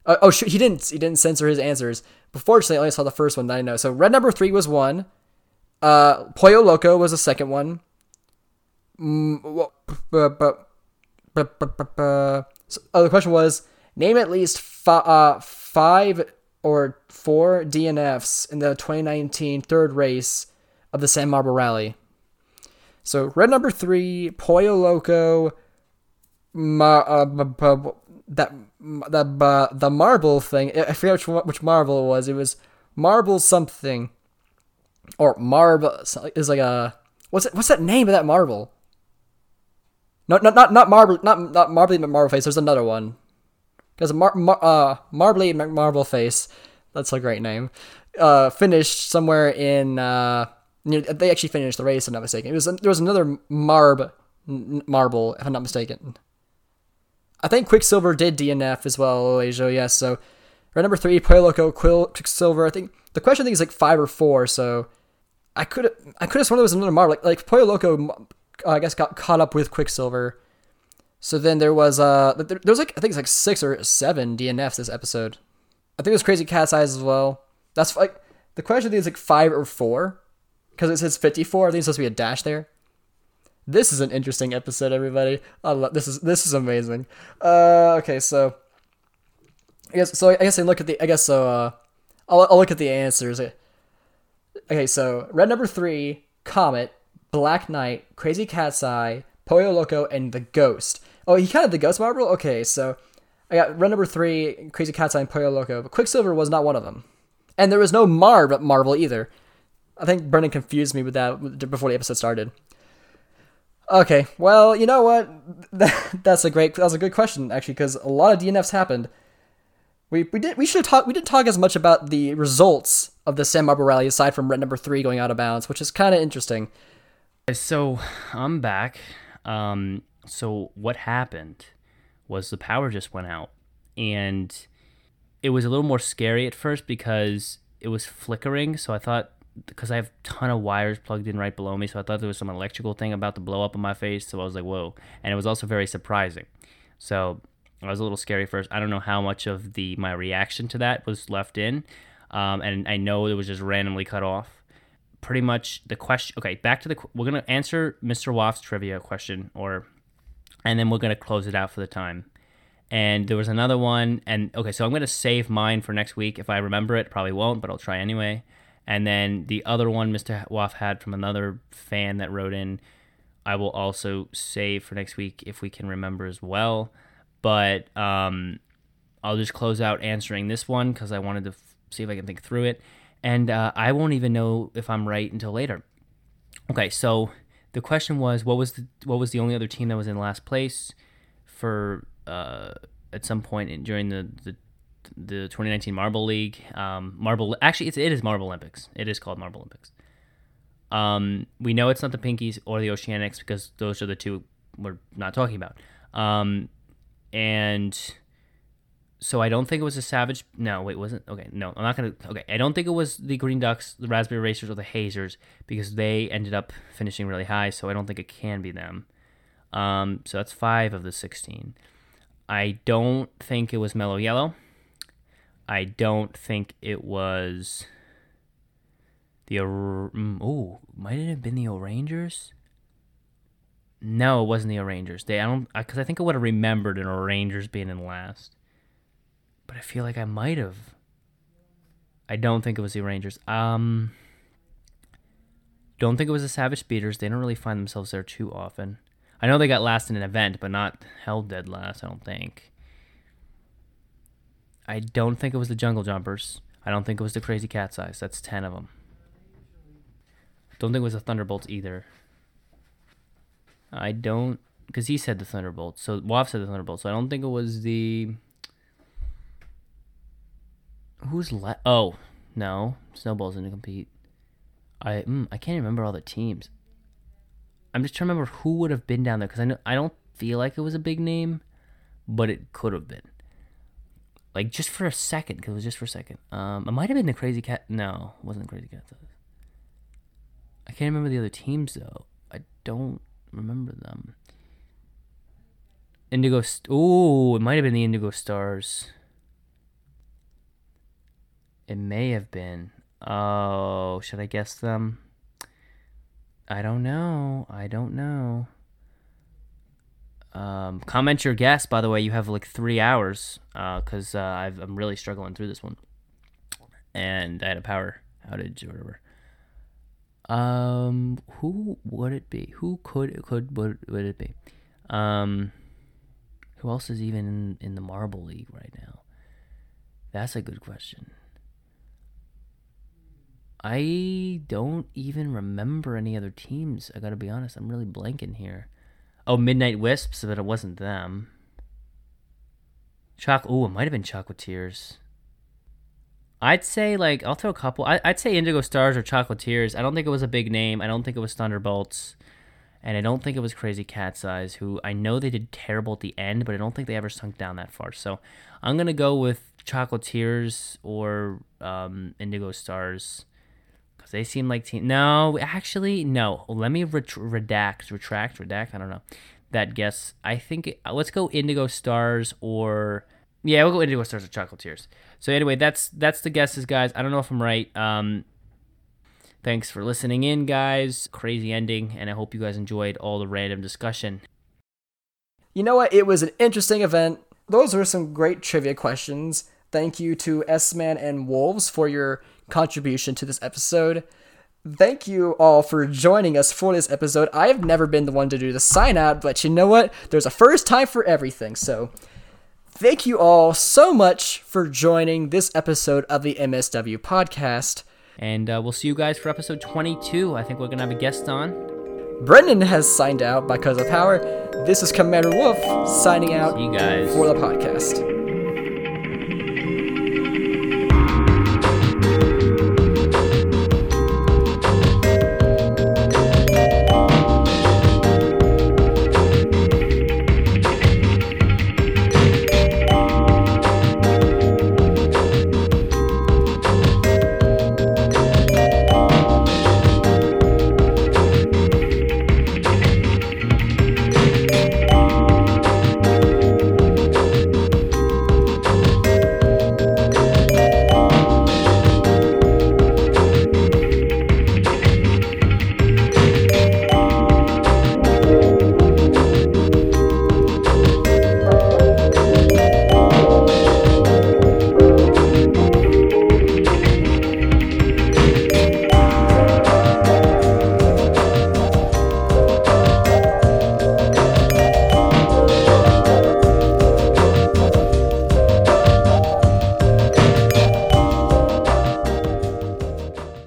Uh, oh, shoot, he didn't. He didn't censor his answers. But fortunately, I only saw the first one that I know. So red number three was one. Uh, Pollo Loco was the second one. So, oh, the question was name at least fi- uh, five or four DNFs in the 2019 third race of the Sand Marble Rally. So red number three, Pollo Loco, ma- uh, that the uh, the marble thing. I forget which which marble it was. It was marble something, or marble is like a what's it, what's that name of that marble? No, not not not marble, not not marbly marble face. There's another one. There's a mar, mar uh marbly marble face. That's a great name. Uh, finished somewhere in uh, near, they actually finished the race. If I'm not mistaken. It was there was another marb marble, if I'm not mistaken. I think Quicksilver did DNF as well, Asia. Yes, so red number three, Pollo Loco, Quill, Quicksilver. I think the question I think is like five or four. So I could I could have sworn there was another marble. Like like Pollo Loco, uh, I guess got caught up with Quicksilver. So then there was uh there, there was like I think it's like six or seven DNFs this episode. I think it was Crazy Cat's Eyes as well. That's like the question I think is like five or four because it says fifty four. I think it's supposed to be a dash there. This is an interesting episode, everybody. Love this is this is amazing. Uh, okay, so I guess so. I guess I look at the. I guess so. Uh, I'll I'll look at the answers. Okay, so red number three, Comet, Black Knight, Crazy Cat's Eye, Pollo Loco, and the Ghost. Oh, he counted the Ghost Marble. Okay, so I got red number three, Crazy Cat's Eye, and Pollo Loco, but Quicksilver was not one of them, and there was no Marv Marvel either. I think Brendan confused me with that before the episode started. Okay, well, you know what? [LAUGHS] That's a great. That was a good question actually, because a lot of DNFs happened. We we did we should talk. We didn't talk as much about the results of the Sand Marble Rally aside from red number three going out of bounds, which is kind of interesting. So I'm back. Um, so what happened was the power just went out, and it was a little more scary at first because it was flickering. So I thought because I have a ton of wires plugged in right below me, so I thought there was some electrical thing about to blow up in my face. So I was like, whoa. And it was also very surprising. So I was a little scary first. I don't know how much of the my reaction to that was left in. Um, and I know it was just randomly cut off. Pretty much the question. Okay, back to the. We're gonna answer Mr. Waff's trivia question, or, and then we're gonna close it out for the time. And there was another one, and okay, so I'm gonna save mine for next week if I remember it. Probably won't, but I'll try anyway. And then the other one Mr. Waff had from another fan that wrote in, I will also save for next week if we can remember as well. But um, I'll just close out answering this one because I wanted to f- see if I can think through it. And uh, I won't even know if I'm right until later. Okay, so the question was, what was the what was the only other team that was in last place for uh, at some point in, during the, the the 2019 Marble League. Um, Marble actually it's, it is Marble Olympics. It is called Marble Olympics. Um, we know it's not the Pinkies or the Oceanics because those are the two we're not talking about. Um, and so I don't think it was a Savage. No, wait, wasn't okay. No, I'm not gonna. Okay, I don't think it was the Green Ducks, the Raspberry Racers, or the Hazers because they ended up finishing really high. So I don't think it can be them. Um, so that's five of the 16. I don't think it was Mellow Yellow. I don't think it was the oh might it have been the O'Rangers? No, it wasn't the O'Rangers. They I don't because I, I think I would have remembered an O'Rangers being in last, but I feel like I might have. I don't think it was the Rangers. Um, don't think it was the Savage Speeders. They don't really find themselves there too often. I know they got last in an event, but not held dead last. I don't think. I don't think it was the Jungle Jumpers. I don't think it was the Crazy Cat's Eyes. That's 10 of them. Don't think it was the Thunderbolts either. I don't, because he said the Thunderbolts. So Waff said the Thunderbolts. So I don't think it was the. Who's left? Oh, no. Snowball's going to compete. I mm, I can't remember all the teams. I'm just trying to remember who would have been down there because I know I don't feel like it was a big name, but it could have been like just for a second because it was just for a second. Um it might have been the crazy cat no it wasn't crazy cat i can't remember the other teams though. I don't remember them. Indigo st- oh it might have been the indigo stars. It may have been. Oh should i guess them? I don't know. I don't know um, comment your guess. By the way, you have like three hours because uh, uh, I'm really struggling through this one. and I had a power outage or whatever. Um, who would it be? Who could could would would it be? Um, who else is even in, in the Marble League right now? That's a good question. I don't even remember any other teams. I gotta be honest. I'm really blanking here. Oh, Midnight Wisps, but it wasn't them. Choc. Oh, it might have been Chocolatiers. I'd say like I'll throw a couple. I, would say Indigo Stars or Chocolatiers. I don't think it was a big name. I don't think it was Thunderbolts, and I don't think it was Crazy Cat's Eyes. Who I know they did terrible at the end, but I don't think they ever sunk down that far. So I'm gonna go with Chocolatiers or um, Indigo Stars they seem like team. No, actually, no. Let me ret- redact, retract, redact. I don't know that guess. I think let's go Indigo Stars or yeah, we'll go Indigo Stars or Chocolatiers. So anyway, that's that's the guesses, guys. I don't know if I'm right. Um, thanks for listening in, guys. Crazy ending, and I hope you guys enjoyed all the random discussion. You know what? It was an interesting event. Those were some great trivia questions. Thank you to S Man and Wolves for your contribution to this episode. Thank you all for joining us for this episode. I have never been the one to do the sign out, but you know what? There's a first time for everything. So thank you all so much for joining this episode of the MSW podcast. And uh, we'll see you guys for episode 22. I think we're going to have a guest on. Brendan has signed out because of power. This is Commander Wolf signing out See you guys. for the podcast.